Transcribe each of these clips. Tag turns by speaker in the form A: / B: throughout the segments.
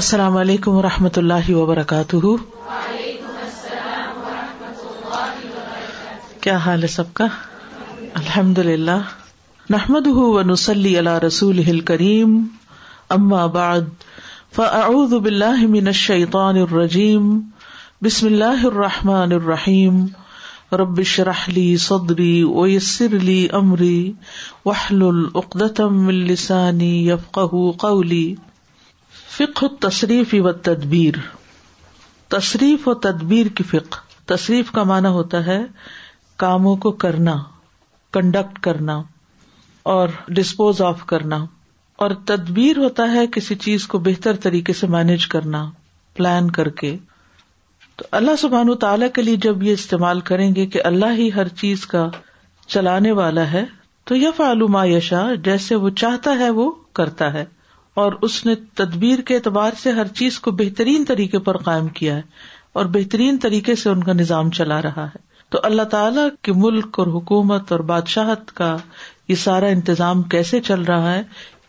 A: السلام علیکم و رحمۃ اللہ
B: وبرکاتہ کیا حال ہے سب کا الحمد للہ نحمد
A: رسول کریم اما بعد فاعوذ باللہ من الشیطان الرجیم بسم اللہ الرحمٰن الرحیم ربش رحلی صدری ویسر لی امری وحل العقدم السانی یفق قولی فک و و تدبیر تشریف و تدبیر کی فق تشریف کا معنی ہوتا ہے کاموں کو کرنا کنڈکٹ کرنا اور ڈسپوز آف کرنا اور تدبیر ہوتا ہے کسی چیز کو بہتر طریقے سے مینج کرنا پلان کر کے تو اللہ سبحان تعالیٰ کے لیے جب یہ استعمال کریں گے کہ اللہ ہی ہر چیز کا چلانے والا ہے تو یہ فعلوما یشا جیسے وہ چاہتا ہے وہ کرتا ہے اور اس نے تدبیر کے اعتبار سے ہر چیز کو بہترین طریقے پر قائم کیا ہے اور بہترین طریقے سے ان کا نظام چلا رہا ہے تو اللہ تعالیٰ کے ملک اور حکومت اور بادشاہت کا یہ سارا انتظام کیسے چل رہا ہے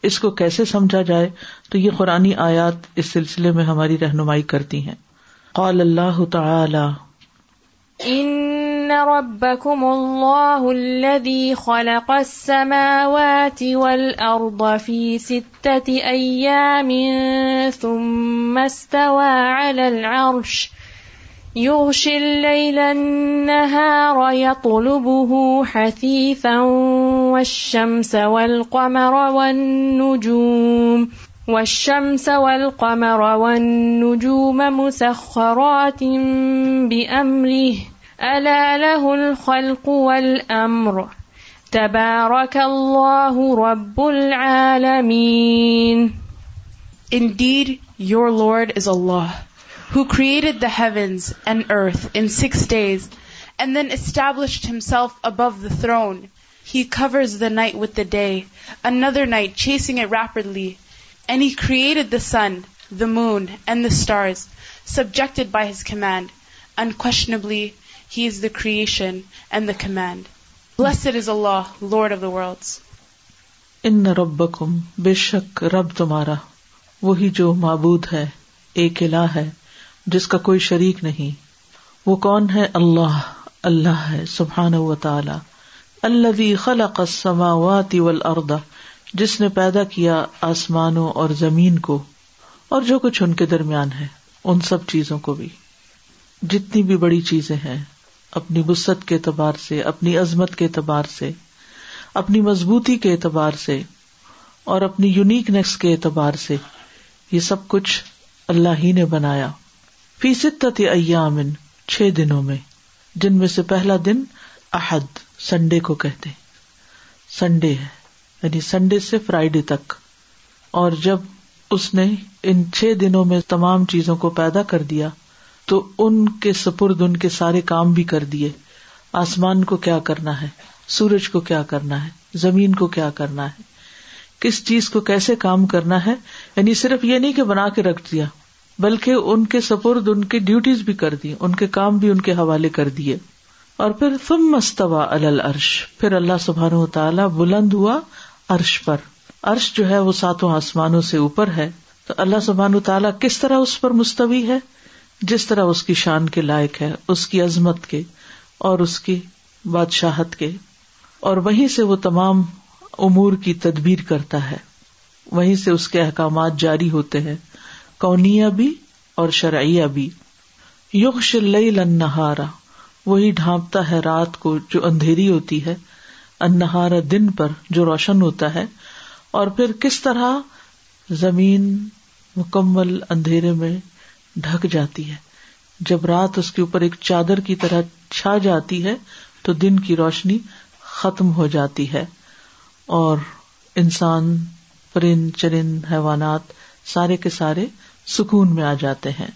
A: اس کو کیسے سمجھا جائے تو یہ قرآن آیات اس سلسلے میں ہماری رہنمائی کرتی ہیں قال اللہ تعالی
B: ربكم الله الذي خلق السماوات واچی في ارب فی ثم استوى على العرش يغشي الليل النهار يطلبه حثيثا والشمس والقمر والنجوم والشمس والقمر والنجوم مسخرات بأمره تھراؤنڈ
C: he course the night with the day and Nadar night chasing and rapidly and he create the sun the moon and the stars subject by his he in کوشچنبلی He is the creation and the command.
A: Blessed is Allah, Lord of the worlds. Inna rabbakum, bishak rabb tumhara, wohi jo maabood hai, ek ilah hai, jiska koi sharik nahi. وہ کون ہے اللہ اللہ ہے سبحان و تعالی اللہ خلق السماوات والارض جس نے پیدا کیا آسمانوں اور زمین کو اور جو کچھ ان کے درمیان ہے ان سب چیزوں کو بھی جتنی بھی بڑی چیزیں ہیں اپنی وسط کے اعتبار سے اپنی عظمت کے اعتبار سے اپنی مضبوطی کے اعتبار سے اور اپنی یونیکنیس کے اعتبار سے یہ سب کچھ اللہ ہی نے بنایا فیصد ایام چھ دنوں میں جن میں سے پہلا دن عہد سنڈے کو کہتے سنڈے ہے یعنی سنڈے سے فرائیڈے تک اور جب اس نے ان چھ دنوں میں تمام چیزوں کو پیدا کر دیا تو ان کے سپرد ان کے سارے کام بھی کر دیے آسمان کو کیا کرنا ہے سورج کو کیا کرنا ہے زمین کو کیا کرنا ہے کس چیز کو کیسے کام کرنا ہے یعنی صرف یہ نہیں کہ بنا کے رکھ دیا بلکہ ان کے سپرد ان کی ڈیوٹیز بھی کر دی ان کے کام بھی ان کے حوالے کر دیے اور پھر تم مستوا الرش پھر اللہ سبحان و تعالیٰ بلند ہوا ارش پر عرش جو ہے وہ ساتوں آسمانوں سے اوپر ہے تو اللہ سبحان و تعالیٰ کس طرح اس پر مستوی ہے جس طرح اس کی شان کے لائق ہے اس کی عظمت کے اور اس کی بادشاہت کے اور وہیں سے وہ تمام امور کی تدبیر کرتا ہے وہیں سے اس کے احکامات جاری ہوتے ہیں کونیا بھی اور شرعیہ بھی یوگ شلئی انہارا وہی ڈھانپتا ہے رات کو جو اندھیری ہوتی ہے انہارا دن پر جو روشن ہوتا ہے اور پھر کس طرح زمین مکمل اندھیرے میں ڈھک جاتی ہے جب رات اس کے اوپر ایک چادر کی طرح چھا جاتی ہے تو دن کی روشنی ختم ہو جاتی ہے اور انسان پرند چرند حیوانات سارے کے سارے سکون میں آ جاتے ہیں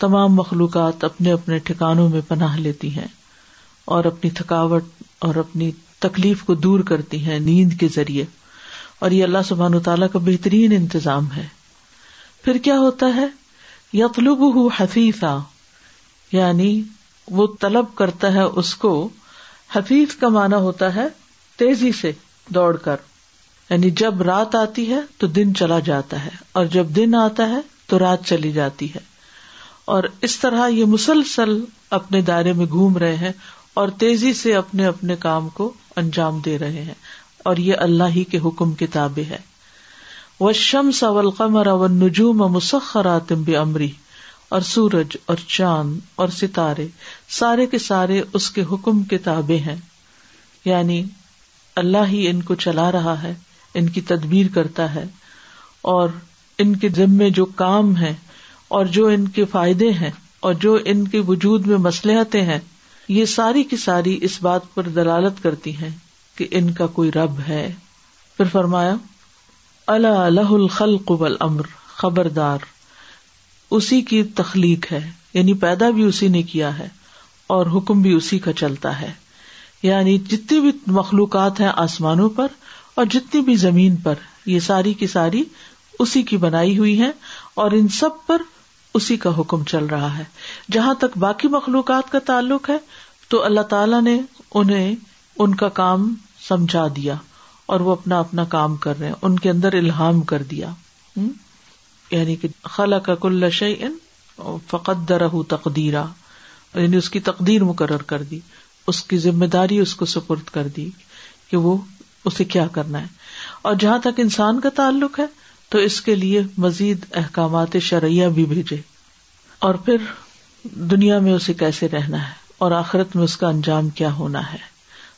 A: تمام مخلوقات اپنے اپنے ٹھکانوں میں پناہ لیتی ہیں اور اپنی تھکاوٹ اور اپنی تکلیف کو دور کرتی ہیں نیند کے ذریعے اور یہ اللہ سبحان تعالیٰ کا بہترین انتظام ہے پھر کیا ہوتا ہے یقل ہُو یعنی وہ طلب کرتا ہے اس کو حفیف کا معنی ہوتا ہے تیزی سے دوڑ کر یعنی جب رات آتی ہے تو دن چلا جاتا ہے اور جب دن آتا ہے تو رات چلی جاتی ہے اور اس طرح یہ مسلسل اپنے دائرے میں گھوم رہے ہیں اور تیزی سے اپنے اپنے کام کو انجام دے رہے ہیں اور یہ اللہ ہی کے حکم کتابیں و شم سول قمر اول نجوم مسخر بھی امری اور سورج اور چاند اور ستارے سارے کے سارے اس کے حکم کے تابے ہیں یعنی اللہ ہی ان کو چلا رہا ہے ان کی تدبیر کرتا ہے اور ان کے ذمے جو کام ہے اور جو ان کے فائدے ہیں اور جو ان کے وجود میں مسلحتیں ہیں یہ ساری کی ساری اس بات پر دلالت کرتی ہیں کہ ان کا کوئی رب ہے پھر فرمایا اللہ الہ الخل قبل امر خبردار اسی کی تخلیق ہے یعنی پیدا بھی اسی نے کیا ہے اور حکم بھی اسی کا چلتا ہے یعنی جتنی بھی مخلوقات ہیں آسمانوں پر اور جتنی بھی زمین پر یہ ساری کی ساری اسی کی بنائی ہوئی ہے اور ان سب پر اسی کا حکم چل رہا ہے جہاں تک باقی مخلوقات کا تعلق ہے تو اللہ تعالی نے انہیں ان کا کام سمجھا دیا اور وہ اپنا اپنا کام کر رہے ہیں ان کے اندر الہام کر دیا یعنی کہ خلا کا کل ان فقت در تقدیرہ یعنی اس کی تقدیر مقرر کر دی اس کی ذمہ داری اس کو سپرد کر دی کہ وہ اسے کیا کرنا ہے اور جہاں تک انسان کا تعلق ہے تو اس کے لیے مزید احکامات شرعیہ بھی بھیجے اور پھر دنیا میں اسے کیسے رہنا ہے اور آخرت میں اس کا انجام کیا ہونا ہے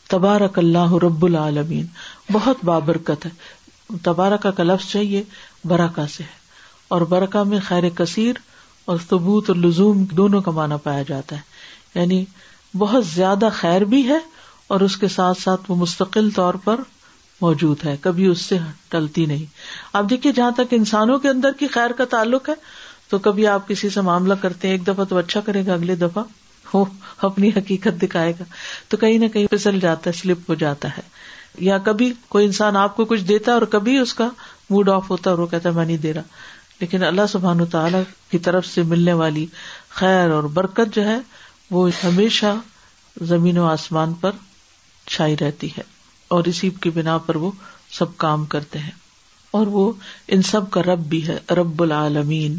A: تبارک اللہ رب العالمین بہت بابرکت ہے تبارکا کا لفظ چاہیے برکا سے ہے اور برکا میں خیر کثیر اور ثبوت اور لزوم دونوں کا مانا پایا جاتا ہے یعنی بہت زیادہ خیر بھی ہے اور اس کے ساتھ ساتھ وہ مستقل طور پر موجود ہے کبھی اس سے ٹلتی نہیں آپ دیکھیے جہاں تک انسانوں کے اندر کی خیر کا تعلق ہے تو کبھی آپ کسی سے معاملہ کرتے ہیں ایک دفعہ تو اچھا کرے گا اگلے دفعہ اپنی حقیقت دکھائے گا تو کہیں نہ کہیں پھسل جاتا ہے سلپ ہو جاتا ہے یا کبھی کوئی انسان آپ کو کچھ دیتا ہے اور کبھی اس کا موڈ آف ہوتا ہے اور وہ کہتا ہے میں نہیں دے رہا لیکن اللہ سبحان تعالی کی طرف سے ملنے والی خیر اور برکت جو ہے وہ ہمیشہ زمین و آسمان پر چھائی رہتی ہے اور اسی کی بنا پر وہ سب کام کرتے ہیں اور وہ ان سب کا رب بھی ہے رب العالمین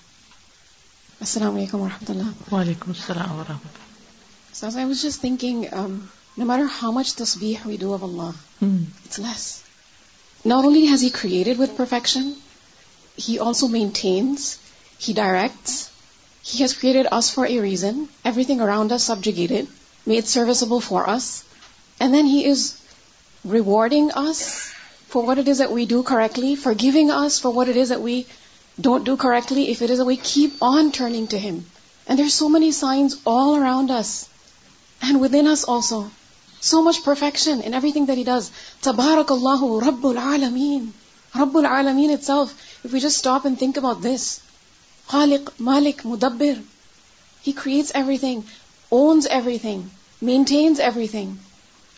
C: السلام علیکم و رحمۃ اللہ وعلیکم السلام و رحمۃ ویسے not only has he created with he directs has created for a reason everything around subjugated made serviceable for us and then he is rewarding us for what it is a we do correctly for giving us for what it is a we don't do correctly مالک مدبیر he creates everything ounce everything maintains everything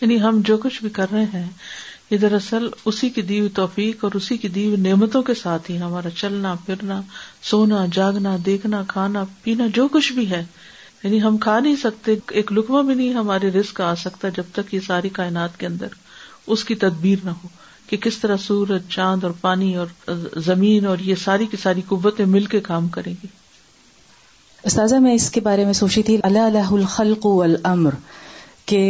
A: یعنی ہم جو کچھ بھی کر رہے ہیں یہ دراصل اسی کی دیو توفیق اور اسی کی دیو نعمتوں کے ساتھ ہی ہمارا چلنا پھرنا سونا جاگنا دیکھنا کھانا پینا جو کچھ بھی ہے یعنی ہم کھا نہیں سکتے ایک لکما بھی نہیں ہمارے رسک آ سکتا جب تک یہ ساری کائنات کے اندر اس کی تدبیر نہ ہو کہ کس طرح سورج چاند اور پانی اور زمین اور یہ ساری کی ساری قوتیں مل کے کام کریں گی
D: استاذہ میں اس کے بارے میں سوچی تھی اللہ الخلق والامر کہ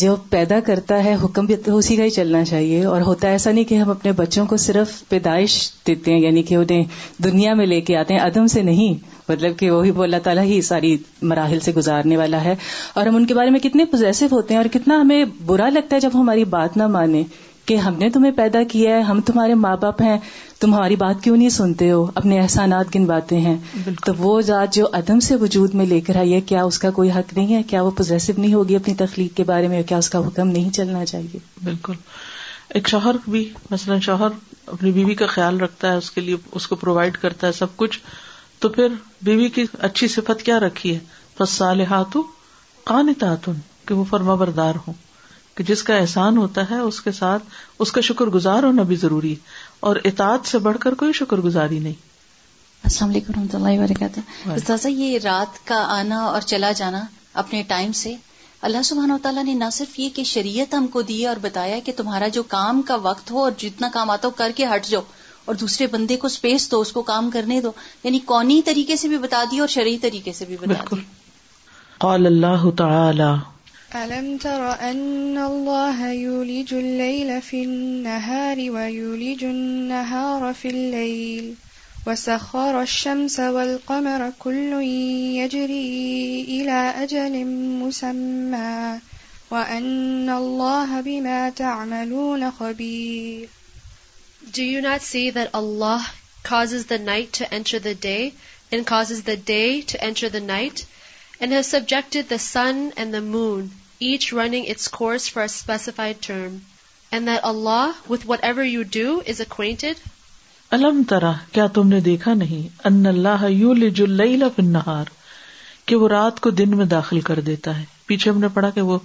D: جو پیدا کرتا ہے حکم بھی اسی کا ہی چلنا چاہیے اور ہوتا ایسا نہیں کہ ہم اپنے بچوں کو صرف پیدائش دیتے ہیں یعنی کہ انہیں دنیا میں لے کے آتے ہیں عدم سے نہیں مطلب کہ وہ بھی تعالیٰ ہی ساری مراحل سے گزارنے والا ہے اور ہم ان کے بارے میں کتنے پوزیسو ہوتے ہیں اور کتنا ہمیں برا لگتا ہے جب ہماری بات نہ مانے کہ ہم نے تمہیں پیدا کیا ہے ہم تمہارے ماں باپ ہیں تم ہماری بات کیوں نہیں سنتے ہو اپنے احسانات گنواتے ہیں تو وہ ذات جو عدم سے وجود میں لے کر آئی ہے کیا اس کا کوئی حق نہیں ہے کیا وہ پوزیسو نہیں ہوگی اپنی تخلیق کے بارے میں کیا اس کا حکم نہیں چلنا چاہیے
A: بالکل ایک شوہر بھی مثلاً شوہر اپنی بیوی کا خیال رکھتا ہے اس کے لیے اس کو پرووائڈ کرتا ہے سب کچھ تو پھر بیوی کی اچھی صفت کیا رکھی ہے بس سال ہاتھوں کان کہ وہ فرما بردار ہوں کہ جس کا احسان ہوتا ہے اس کے ساتھ اس کا شکر گزار ہونا بھی ضروری ہے اور اطاعت سے بڑھ کر کوئی شکر گزاری نہیں
D: السلام علیکم رحمتہ اللہ وبرکاتہ جزا یہ رات کا آنا اور چلا جانا اپنے ٹائم سے اللہ سبحانہ و تعالیٰ نے نہ صرف یہ کہ شریعت ہم کو دی اور بتایا کہ تمہارا جو کام کا وقت ہو اور جتنا کام آتا ہو کر کے ہٹ جاؤ اور دوسرے بندے کو اسپیس دو اس کو کام کرنے دو یعنی کونی طریقے سے بھی بتا دی اور شرعی طریقے سے بھی بتا دی
B: قال اللہ تعالی ألم تر أن الله الله يولج الليل الليل في في النهار النهار ويولج وسخر الشمس والقمر كل يجري إلى أجل مسمى وأن بما تعملون خبير Do you not see that Allah causes
C: the night to enter the day and causes the day to enter the night and has subjected the sun and the moon الم
A: ترا کیا تم نے دیکھا نہیں ان اللہ انفار کہ وہ رات کو دن میں داخل کر دیتا ہے پیچھے ہم نے پڑھا کہ وہ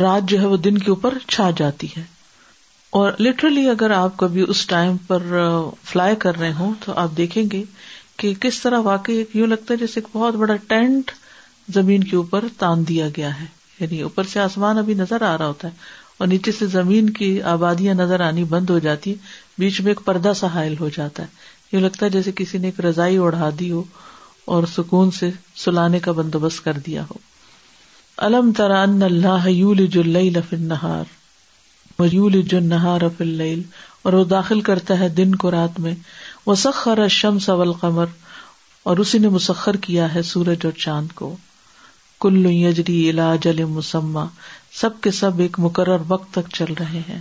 A: رات جو ہے وہ دن کے اوپر چھا جاتی ہے اور لٹرلی اگر آپ کبھی اس ٹائم پر فلائی کر رہے ہوں تو آپ دیکھیں گے کہ کس طرح واقعی یوں لگتا ہے جیسے ایک بہت بڑا ٹینٹ زمین کے اوپر تان دیا گیا ہے یعنی اوپر سے آسمان ابھی نظر آ رہا ہوتا ہے اور نیچے سے زمین کی آبادیاں نظر آنی بند ہو جاتی بیچ میں ایک پردہ سا حائل ہو جاتا ہے یوں لگتا ہے جیسے کسی نے ایک رضائی دی ہو اور سکون سے سلانے کا بندوبست کر دیا ہو الم اللہ اور وہ داخل کرتا ہے دن کو رات میں وہ الشمس والقمر سول قمر اور اسی نے مسخر کیا ہے سورج اور چاند کو کلو یجری علا جلوم مسما سب کے سب ایک مقرر وقت تک چل رہے ہیں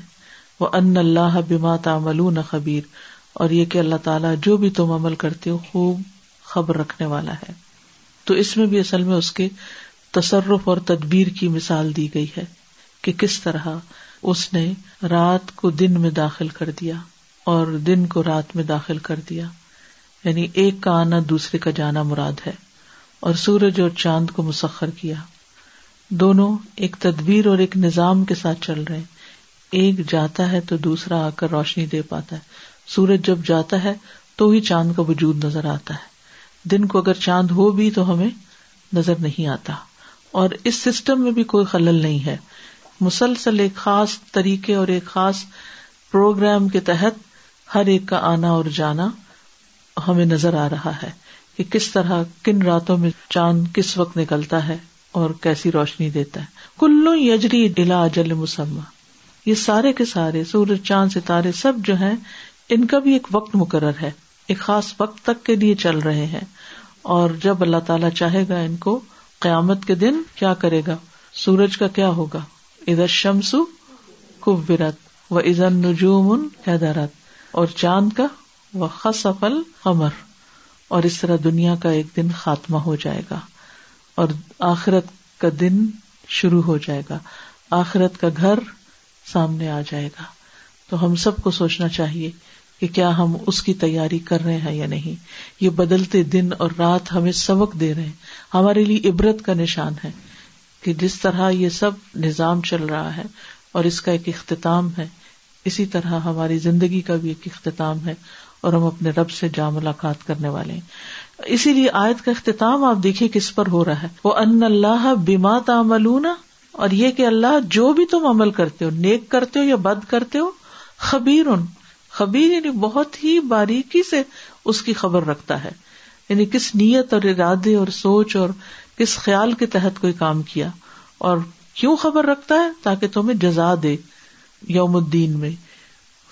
A: وہ ان اللہ بما تامل خبیر اور یہ کہ اللہ تعالیٰ جو بھی تم عمل کرتے ہو خوب خبر رکھنے والا ہے تو اس میں بھی اصل میں اس کے تصرف اور تدبیر کی مثال دی گئی ہے کہ کس طرح اس نے رات کو دن میں داخل کر دیا اور دن کو رات میں داخل کر دیا یعنی ایک کا آنا دوسرے کا جانا مراد ہے اور سورج اور چاند کو مسخر کیا دونوں ایک تدبیر اور ایک نظام کے ساتھ چل رہے ہیں ایک جاتا ہے تو دوسرا آ کر روشنی دے پاتا ہے سورج جب جاتا ہے تو ہی چاند کا وجود نظر آتا ہے دن کو اگر چاند ہو بھی تو ہمیں نظر نہیں آتا اور اس سسٹم میں بھی کوئی خلل نہیں ہے مسلسل ایک خاص طریقے اور ایک خاص پروگرام کے تحت ہر ایک کا آنا اور جانا ہمیں نظر آ رہا ہے کہ کس طرح کن راتوں میں چاند کس وقت نکلتا ہے اور کیسی روشنی دیتا ہے کلو یجری ڈلا جل مسما یہ سارے کے سارے سورج چاند ستارے سب جو ہیں ان کا بھی ایک وقت مقرر ہے ایک خاص وقت تک کے لیے چل رہے ہیں اور جب اللہ تعالیٰ چاہے گا ان کو قیامت کے دن کیا کرے گا سورج کا کیا ہوگا ادھر شمس کبرت و ادھر نجوم اور چاند کا وہ خصفل قمر اور اس طرح دنیا کا ایک دن خاتمہ ہو جائے گا اور آخرت کا دن شروع ہو جائے گا آخرت کا گھر سامنے آ جائے گا تو ہم سب کو سوچنا چاہیے کہ کیا ہم اس کی تیاری کر رہے ہیں یا نہیں یہ بدلتے دن اور رات ہمیں سبق دے رہے ہیں ہمارے لیے عبرت کا نشان ہے کہ جس طرح یہ سب نظام چل رہا ہے اور اس کا ایک اختتام ہے اسی طرح ہماری زندگی کا بھی ایک اختتام ہے اور ہم اپنے رب سے جا ملاقات کرنے والے ہیں اسی لیے آیت کا اختتام آپ دیکھیے کس پر ہو رہا ہے وہ ان اللہ بیما تامل اور یہ کہ اللہ جو بھی تم عمل کرتے ہو نیک کرتے ہو یا بد کرتے ہو خبیر ان خبیر یعنی بہت ہی باریکی سے اس کی خبر رکھتا ہے یعنی کس نیت اور ارادے اور سوچ اور کس خیال کے تحت کوئی کام کیا اور کیوں خبر رکھتا ہے تاکہ تمہیں جزا دے یوم الدین میں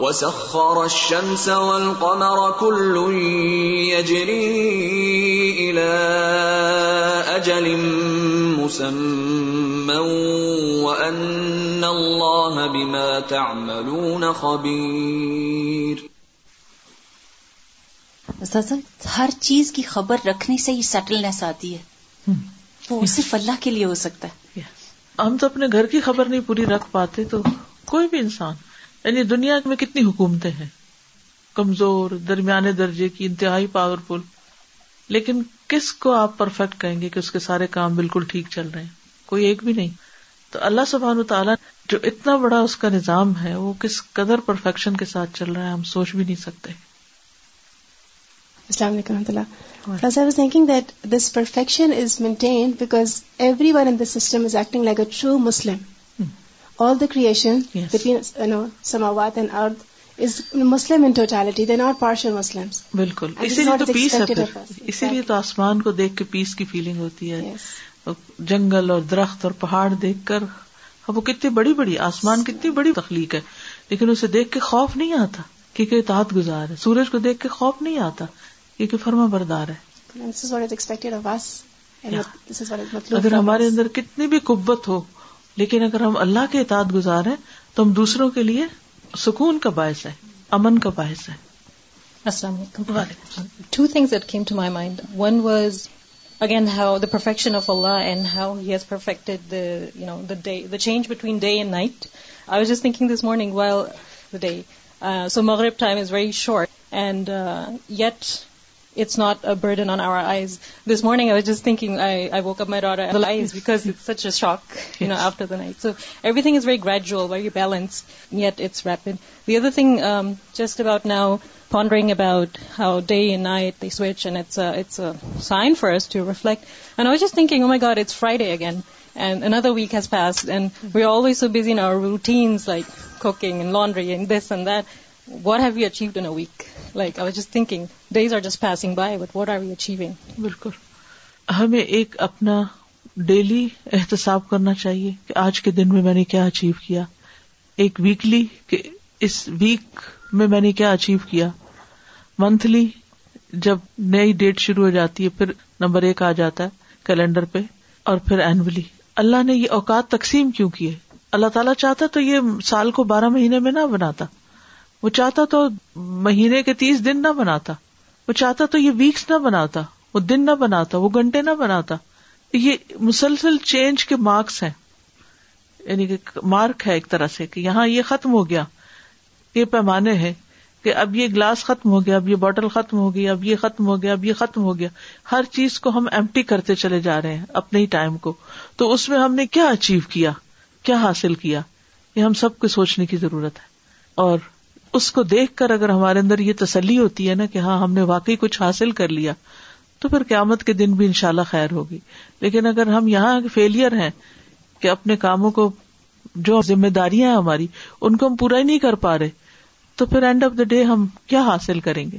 B: وسخر الشمس والقمر كل يجري إلى أجل مسمى وأن الله بما تعملون خبير
D: ہر چیز کی خبر رکھنے سے یہ سیٹل آتی ہے وہ صرف اللہ کے لیے ہو سکتا ہے
A: ہم تو اپنے گھر کی خبر نہیں پوری رکھ پاتے تو کوئی بھی انسان یعنی دنیا میں کتنی حکومتیں ہیں کمزور درمیانے درجے کی انتہائی پاورفل لیکن کس کو آپ پرفیکٹ کہیں گے کہ اس کے سارے کام بالکل ٹھیک چل رہے ہیں کوئی ایک بھی نہیں تو اللہ سبحان تعالیٰ جو اتنا بڑا اس کا نظام ہے وہ کس قدر پرفیکشن کے ساتھ چل رہا ہے ہم سوچ بھی نہیں سکتے السلام علیکم رحمۃ اللہ I was thinking that this perfection is because
C: everyone in the system is acting like a true Muslim بالکل
A: اسی لیے اسی لیے تو آسمان کو دیکھ کے پیس کی فیلنگ ہوتی ہے جنگل اور درخت اور پہاڑ دیکھ کر بڑی بڑی آسمان کتنی بڑی تخلیق ہے لیکن اسے دیکھ کے خوف نہیں آتا کیونکہ اطاعت گزار ہے سورج کو دیکھ کے خوف نہیں آتا کیونکہ فرما بردار ہے اگر ہمارے اندر کتنی بھی قبت ہو لیکن اگر ہم اللہ کے اطاعت گزار ہیں تو ہم دوسروں کے لیے سکون کا باعث ہے امن کا باعث
C: ہے السلام علیکم to that came to my mind one was again how the perfection of Allah and have has perfected the you know day the change between day and night I was just thinking this morning well the day so مغرب time is very short and yet it's nothing on our eyes this morning I just thing books such a shock after the night so everything is very گریجو you balance rapid we as a thing just about now pondering about how day nights sign first you reflect thinking it's Friday again and another week pass and we are always so busy intense like cooking and laundering this and the have you you week like I just just thinking
A: days are are by achieving بالکل ہمیں ایک اپنا daily احتساب کرنا چاہیے کہ آج کے دن میں میں نے کیا اچیو کیا ایک ویکلی اس ویک میں میں نے کیا اچیو کیا منتھلی جب نئی ڈیٹ شروع ہو جاتی ہے پھر نمبر ایک آ جاتا ہے کیلنڈر پہ اور پھر اینولی اللہ نے یہ اوقات تقسیم کیوں کیے اللہ تعالیٰ چاہتا تو یہ سال کو بارہ مہینے میں نہ بناتا وہ چاہتا تو مہینے کے تیس دن نہ بناتا وہ چاہتا تو یہ ویکس نہ بناتا وہ دن نہ بناتا وہ گھنٹے نہ بناتا یہ مسلسل چینج کے مارکس ہیں یعنی کہ مارک ہے ایک طرح سے کہ یہاں یہ ختم ہو گیا یہ پیمانے ہے کہ اب یہ گلاس ختم ہو گیا اب یہ بوٹل ختم ہو گیا اب یہ ختم ہو گیا اب یہ ختم ہو گیا ہر چیز کو ہم ایم ٹی کرتے چلے جا رہے ہیں اپنے ہی ٹائم کو تو اس میں ہم نے کیا اچیو کیا کیا حاصل کیا یہ ہم سب کو سوچنے کی ضرورت ہے اور اس کو دیکھ کر اگر ہمارے اندر یہ تسلی ہوتی ہے نا کہ ہاں ہم نے واقعی کچھ حاصل کر لیا تو پھر قیامت کے دن بھی ان شاء اللہ خیر ہوگی لیکن اگر ہم یہاں فیلئر ہیں کہ اپنے کاموں کو جو ذمہ داریاں ہیں ہماری ان کو ہم پورا ہی نہیں کر پا رہے تو پھر اینڈ آف دا ڈے ہم کیا حاصل کریں گے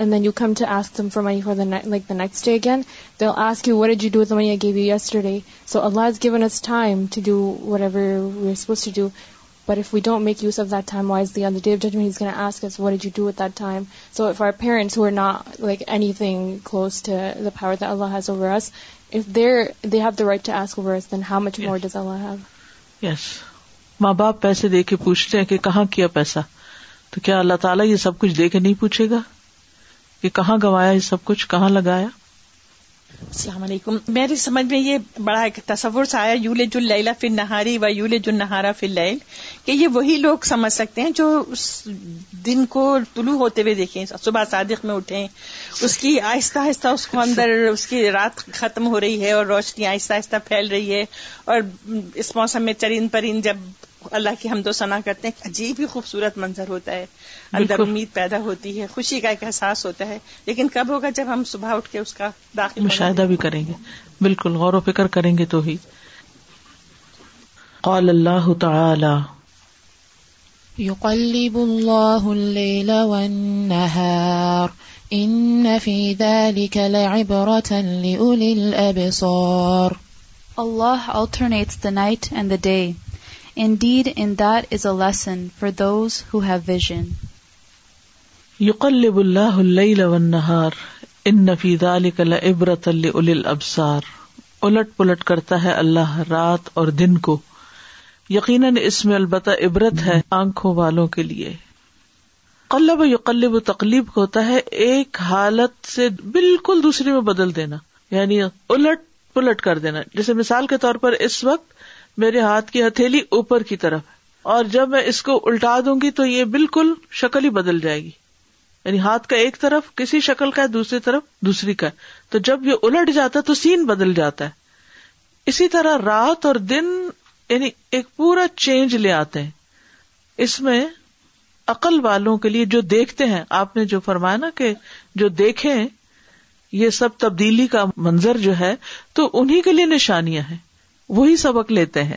C: باپ
A: پیسے دے کے پوچھتے ہیں کہاں کیا پیسہ تو کیا اللہ تعالیٰ یہ سب کچھ دے کے نہیں پوچھے گا کہ کہاں گوایا یہ سب کچھ کہاں لگایا
E: السلام علیکم میری سمجھ میں یہ بڑا ایک تصور سا آیا یو لاری وول جل نہارا فی لیل کہ یہ وہی لوگ سمجھ سکتے ہیں جو اس دن کو طلوع ہوتے ہوئے دیکھیں صبح صادق میں اٹھے اس کی آہستہ آہستہ اس کو اندر اس کی رات ختم ہو رہی ہے اور روشنی آہستہ آہستہ پھیل رہی ہے اور اس موسم میں چرین پرند جب اللہ کی حمد و ثنا کرتے ہیں عجیب ہی خوبصورت منظر ہوتا ہے اندر امید پیدا ہوتی ہے خوشی کا ایک احساس ہوتا ہے لیکن کب ہوگا جب ہم صبح اٹھ کے اس کا داخل
A: مشاہدہ بھی کریں گے بالکل غور و فکر کریں گے تو ہی قال اللہ تعالی يقلب الله الليل والنهار إن في
B: ذلك لعبرة لأولي الأبصار Allah
C: alternates the night and the day. Indeed, in that is a lesson for those who have vision.
A: يقلب الله الليل والنهار ان في ذلك لعبرة لأولي الأبصار الٹ پلٹ کرتا ہے اللہ رات اور دن کو یقیناً اس میں البتہ عبرت ہے آنکھوں والوں کے لیے قلب و یقلب و تقلیب ہوتا ہے ایک حالت سے بالکل دوسری میں بدل دینا یعنی الٹ پلٹ کر دینا جیسے مثال کے طور پر اس وقت میرے ہاتھ کی ہتھیلی اوپر کی طرف اور جب میں اس کو الٹا دوں گی تو یہ بالکل شکل ہی بدل جائے گی یعنی ہاتھ کا ایک طرف کسی شکل کا ہے دوسری طرف دوسری کا ہے تو جب یہ الٹ جاتا ہے تو سین بدل جاتا ہے اسی طرح رات اور دن یعنی ایک پورا چینج لے آتے ہیں اس میں عقل والوں کے لیے جو دیکھتے ہیں آپ نے جو فرمایا نا کہ جو دیکھے یہ سب تبدیلی کا منظر جو ہے تو انہیں کے لیے نشانیاں ہیں وہی سبق لیتے ہیں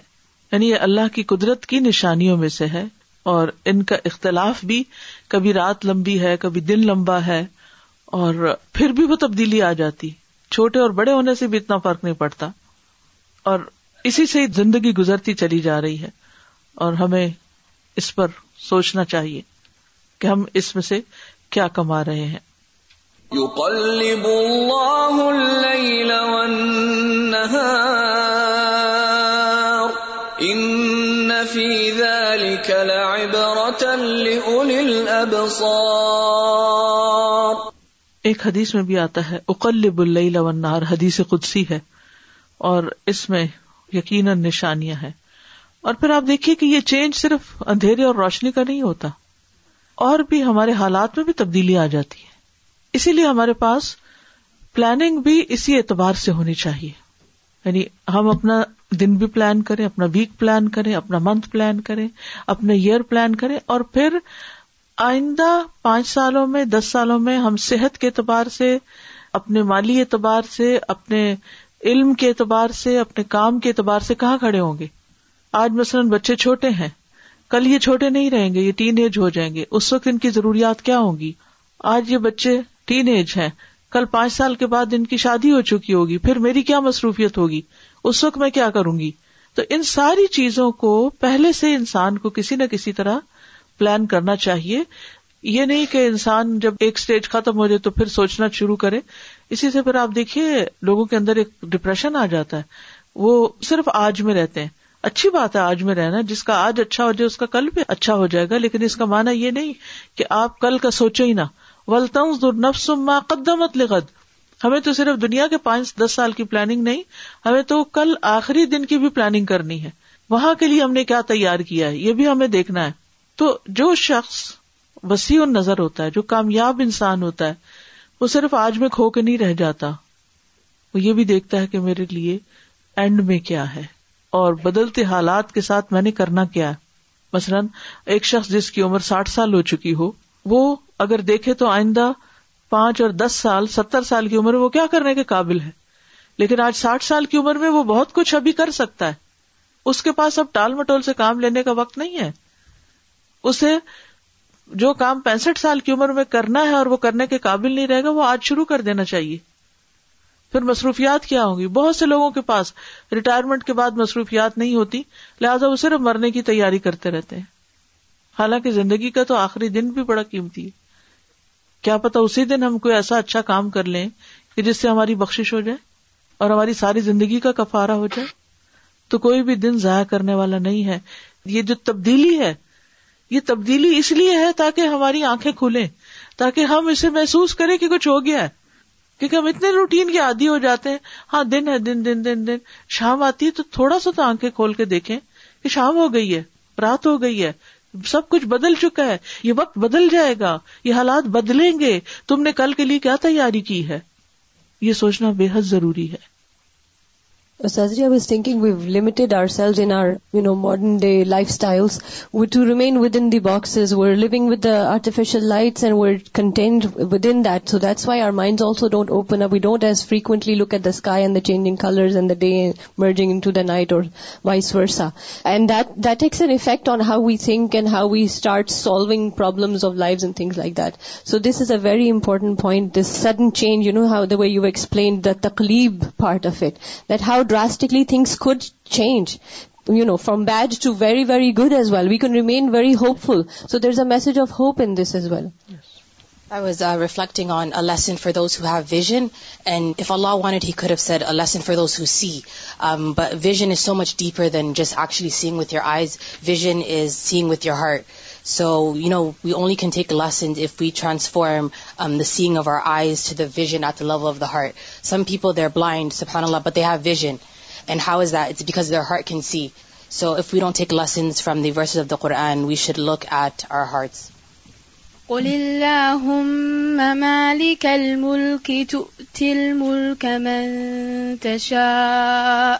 A: یعنی یہ اللہ کی قدرت کی نشانیوں میں سے ہے اور ان کا اختلاف بھی کبھی رات لمبی ہے کبھی دن لمبا ہے اور پھر بھی وہ تبدیلی آ جاتی چھوٹے اور بڑے ہونے سے بھی اتنا فرق نہیں پڑتا اور اسی سے زندگی گزرتی چلی جا رہی ہے اور ہمیں اس پر سوچنا چاہیے کہ ہم اس میں سے کیا کما رہے ہیں ایک حدیث میں بھی آتا ہے اللیل بلار حدیث قدسی ہے اور اس میں یقینا نشانیاں ہیں اور پھر آپ دیکھیے کہ یہ چینج صرف اندھیرے اور روشنی کا نہیں ہوتا اور بھی ہمارے حالات میں بھی تبدیلی آ جاتی ہے اسی لیے ہمارے پاس پلاننگ بھی اسی اعتبار سے ہونی چاہیے یعنی ہم اپنا دن بھی پلان کریں اپنا ویک پلان کریں اپنا منتھ پلان کریں اپنا ایئر پلان کریں اور پھر آئندہ پانچ سالوں میں دس سالوں میں ہم صحت کے اعتبار سے اپنے مالی اعتبار سے اپنے علم کے اعتبار سے اپنے کام کے اعتبار سے کہاں کھڑے ہوں گے آج مثلاً بچے چھوٹے ہیں کل یہ چھوٹے نہیں رہیں گے یہ ٹین ایج ہو جائیں گے اس وقت ان کی ضروریات کیا ہوں گی آج یہ بچے ٹین ایج ہیں کل پانچ سال کے بعد ان کی شادی ہو چکی ہوگی پھر میری کیا مصروفیت ہوگی اس وقت میں کیا کروں گی تو ان ساری چیزوں کو پہلے سے انسان کو کسی نہ کسی طرح پلان کرنا چاہیے یہ نہیں کہ انسان جب ایک اسٹیج ختم ہو جائے تو پھر سوچنا شروع کرے اسی سے پھر آپ دیکھیے لوگوں کے اندر ایک ڈپریشن آ جاتا ہے وہ صرف آج میں رہتے ہیں اچھی بات ہے آج میں رہنا جس کا آج اچھا ہو جائے اس کا کل بھی اچھا ہو جائے گا لیکن اس کا مانا یہ نہیں کہ آپ کل کا سوچے ہی نہ نا نفس ما قدمت لغد ہمیں تو صرف دنیا کے پانچ دس سال کی پلاننگ نہیں ہمیں تو کل آخری دن کی بھی پلاننگ کرنی ہے وہاں کے لیے ہم نے کیا تیار کیا ہے یہ بھی ہمیں دیکھنا ہے تو جو شخص وسیع نظر ہوتا ہے جو کامیاب انسان ہوتا ہے وہ صرف آج میں کھو کے نہیں رہ جاتا وہ یہ بھی دیکھتا ہے کہ میرے لیے اینڈ میں کیا ہے اور بدلتے حالات کے ساتھ میں نے کرنا کیا ہے مثلاً ایک شخص جس کی عمر ساٹھ سال ہو چکی ہو وہ اگر دیکھے تو آئندہ پانچ اور دس سال ستر سال کی عمر میں وہ کیا کرنے کے قابل ہے لیکن آج ساٹھ سال کی عمر میں وہ بہت کچھ ابھی کر سکتا ہے اس کے پاس اب ٹال مٹول سے کام لینے کا وقت نہیں ہے اسے جو کام پینسٹھ سال کی عمر میں کرنا ہے اور وہ کرنے کے قابل نہیں رہے گا وہ آج شروع کر دینا چاہیے پھر مصروفیات کیا ہوں گی بہت سے لوگوں کے پاس ریٹائرمنٹ کے بعد مصروفیات نہیں ہوتی لہٰذا وہ صرف مرنے کی تیاری کرتے رہتے ہیں حالانکہ زندگی کا تو آخری دن بھی بڑا قیمتی ہے کیا پتا اسی دن ہم کوئی ایسا اچھا کام کر لیں کہ جس سے ہماری بخش ہو جائے اور ہماری ساری زندگی کا کفارا ہو جائے تو کوئی بھی دن ضائع کرنے والا نہیں ہے یہ جو تبدیلی ہے یہ تبدیلی اس لیے ہے تاکہ ہماری آنکھیں کھلیں تاکہ ہم اسے محسوس کریں کہ کچھ ہو گیا ہے کیونکہ ہم اتنے روٹین کے عادی ہو جاتے ہیں ہاں دن ہے دن دن دن دن شام آتی ہے تو تھوڑا سا تو آنکھیں کھول کے دیکھیں کہ شام ہو گئی ہے رات ہو گئی ہے سب کچھ بدل چکا ہے یہ وقت بدل جائے گا یہ حالات بدلیں گے تم نے کل کے لیے کیا تیاری کی ہے یہ سوچنا بے حد ضروری ہے
D: Uh, Sazria, I was thinking we've limited ourselves in our, modern day lifestyles. We're to remain within the boxes. We're living with the artificial lights and we're contained within that. So that's why our minds also don't open up. We don't as frequently look at the sky and the changing colors and the day merging into the night or vice versa. And that takes an effect on how we think and how we start solving problems of lives and things like that. So this is a very important point, this sudden change, how the way you explained the taqleeb part of it, that how drastically things could change, you know, from bad to very, very good as well. We can remain very hopeful. So there's a message of hope in this as well. Yes.
F: I was uh, reflecting on a lesson for those who have vision. And if Allah wanted, He could have said a lesson for those who see. Um, but vision is so much deeper than just actually seeing with your eyes. Vision is seeing with your heart. So, we only can take lessons if we transform um, the seeing of our eyes to the vision at the level of the heart. Some people, they're blind, subhanAllah, but they have vision. And how is that? It's because their heart can see. So if we don't take lessons from the verses of the Qur'an, we should look at our
B: hearts. قُلِ اللَّهُمَّ مَالِكَ الْمُلْكِ تُؤْتِي الْمُلْكَ مَنْ تَشَاءُ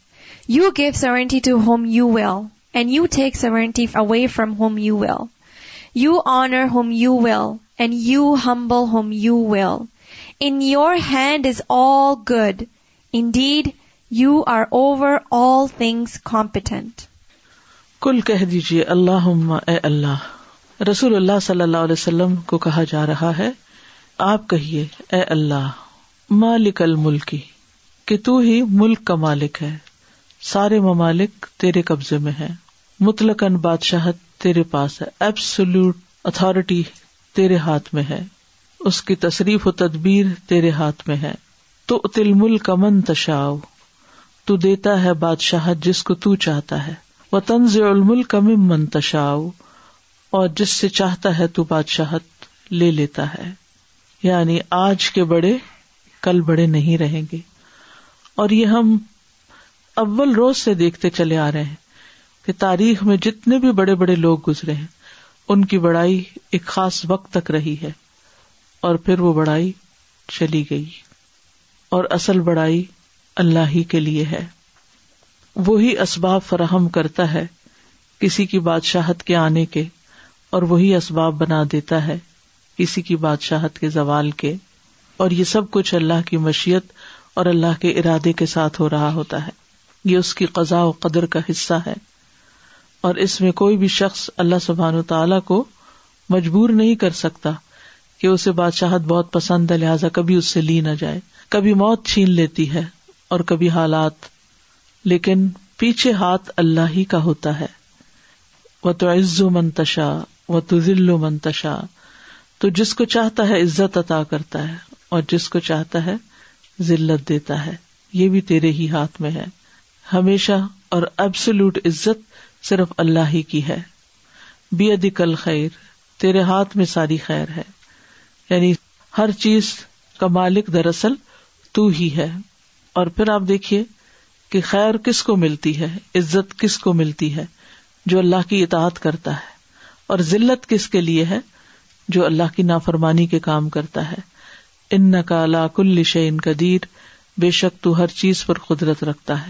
C: you give sovereignty to whom you will and you take sovereignty away from whom you will you honour whom you will and you humble whom you will in your hand is all good indeed you are over all things competent
A: کل کہہ دیجیے اللہ اے اللہ رسول اللہ صلی اللہ علیہ وسلم کو کہا جا رہا ہے آپ کہیے اے اللہ مالک الملکی کہ تو ہی ملک کا مالک ہے سارے ممالک تیرے قبضے میں ہے مطلق بادشاہ تیرے پاس ہے ایبسولوٹ اتارٹی تیرے ہاتھ میں ہے اس کی تصریف و تدبیر تیرے ہاتھ میں ہے تو تشاؤ تو دیتا ہے بادشاہ جس کو تو چاہتا ہے وہ تنز زلم کم تشاؤ اور جس سے چاہتا ہے تو بادشاہت لے لیتا ہے یعنی آج کے بڑے کل بڑے نہیں رہیں گے اور یہ ہم اول روز سے دیکھتے چلے آ رہے ہیں کہ تاریخ میں جتنے بھی بڑے بڑے لوگ گزرے ہیں ان کی بڑائی ایک خاص وقت تک رہی ہے اور پھر وہ بڑائی چلی گئی اور اصل بڑائی اللہ ہی کے لیے ہے وہی اسباب فراہم کرتا ہے کسی کی بادشاہت کے آنے کے اور وہی اسباب بنا دیتا ہے کسی کی بادشاہت کے زوال کے اور یہ سب کچھ اللہ کی مشیت اور اللہ کے ارادے کے ساتھ ہو رہا ہوتا ہے یہ اس کی قزا و قدر کا حصہ ہے اور اس میں کوئی بھی شخص اللہ سبحان و تعالی کو مجبور نہیں کر سکتا کہ اسے بادشاہت بہت پسند ہے لہٰذا کبھی اس سے لی نہ جائے کبھی موت چھین لیتی ہے اور کبھی حالات لیکن پیچھے ہاتھ اللہ ہی کا ہوتا ہے وہ تو عز و منتشا و تو ذل و منتشا تو جس کو چاہتا ہے عزت عطا کرتا ہے اور جس کو چاہتا ہے ذلت دیتا ہے یہ بھی تیرے ہی ہاتھ میں ہے ہمیشہ اور ابسلوٹ عزت صرف اللہ ہی کی ہے کل خیر تیرے ہاتھ میں ساری خیر ہے یعنی ہر چیز کا مالک دراصل تو ہی ہے اور پھر آپ دیکھیے کہ خیر کس کو ملتی ہے عزت کس کو ملتی ہے جو اللہ کی اطاعت کرتا ہے اور ذلت کس کے لیے ہے جو اللہ کی نافرمانی کے کام کرتا ہے ان نقال کل شعین قدیر بے شک تو ہر چیز پر قدرت رکھتا ہے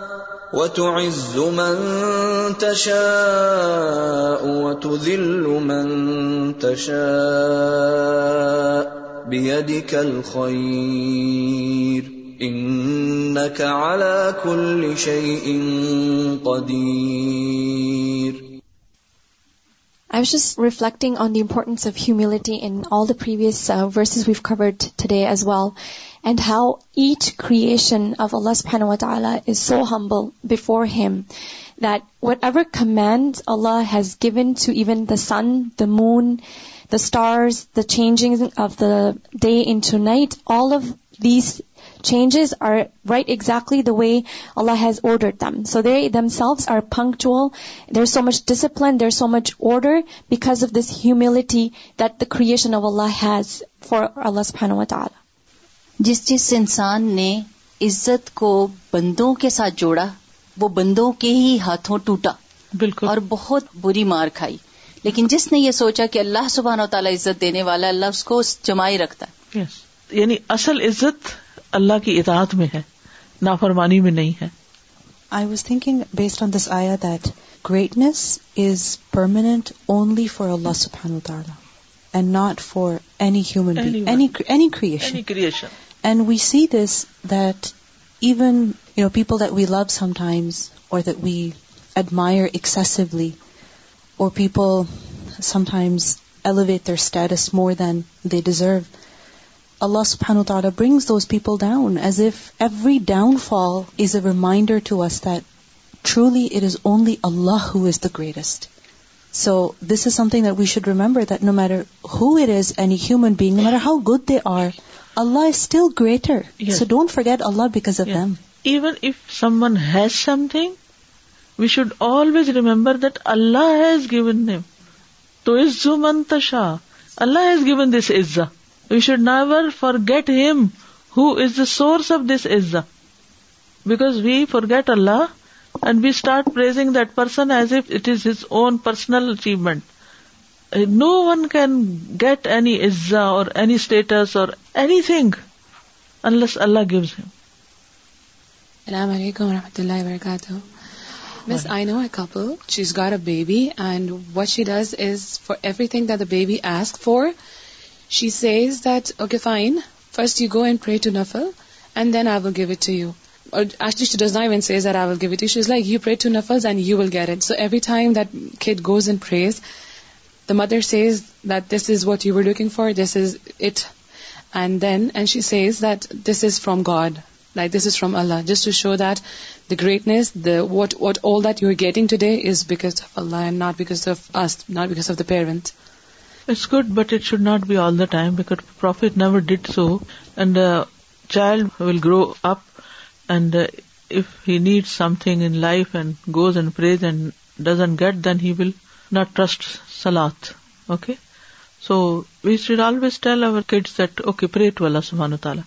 B: وتعز من من تشاء تشاء وتذل بيدك الخير انك على كل شيء
C: قدير I was just reflecting on the importance of humility in all the previous uh, verses we've covered today as well. And how each creation of اللہ سبحانہ و تعالی is so humble before him that whatever commands Allah has given to even the sun the moon the stars the changing of the day into night all of these changes are right exactly the way Allah has order them so they themselves are punctual there so much discipline there so much order because of this humility that the creation of Allah has for اللہ سبحانہ و تعالی
G: جس جس انسان نے عزت کو بندوں کے ساتھ جوڑا وہ بندوں کے ہی ہاتھوں ٹوٹا بالکل اور بہت بری مار کھائی لیکن جس نے یہ سوچا کہ اللہ سبحان و تعالیٰ عزت دینے والا اللہ اس کو جمائے رکھتا ہے
A: یعنی اصل عزت اللہ کی اطاعت میں ہے نافرمانی میں نہیں ہے
H: I was thinking based on this آیا that greatness is permanent only for اللہ سبحان و تعالیٰ and not for any human any creation And we see this, that even, people that we love sometimes, or that we admire excessively, or people sometimes elevate their status more than they deserve, Allah subhanahu wa ta'ala brings those people down, as if every downfall is a reminder to us that truly it is only Allah who is the greatest. So this is something that we should remember, that no matter who it is, any human being, no matter how good they are, Allah is still greater so don't forget
I: Allah because of them even if someone has something we should always remember that Allah has given تو از زو منتشا اللہ has given this عزا we should never forget him is the source of this عزا because we forget Allah and we start that person as if it is his own personal achievement know one can get any any any or or status thing unless Allah gives him
J: السلام علیکم و رحمتہ اللہ وبرکاتہ مس آئی نو اے Kapil she is got a baby and what she does is for everything that the baby ask for she says that okay fine first you go and pray two نفل and then I will give it you she does not says I will give it she is like you pray two نفل and you will get it so every time that kid goes and prays the mother says that this is what you were looking for, this is it. And she says that this is from God, like this is from Allah, just to show that the greatness, what all that you're getting today is because of Allah and not because of us, not because of the parent. It's
K: good, but it should not be all the time, because Prophet never did so. And the child will grow up, and uh, if he needs something in life and goes and prays and doesn't get, then he will not trust سلاد okay so we should always tell over okay pray to اللہ سبحان تعالیٰ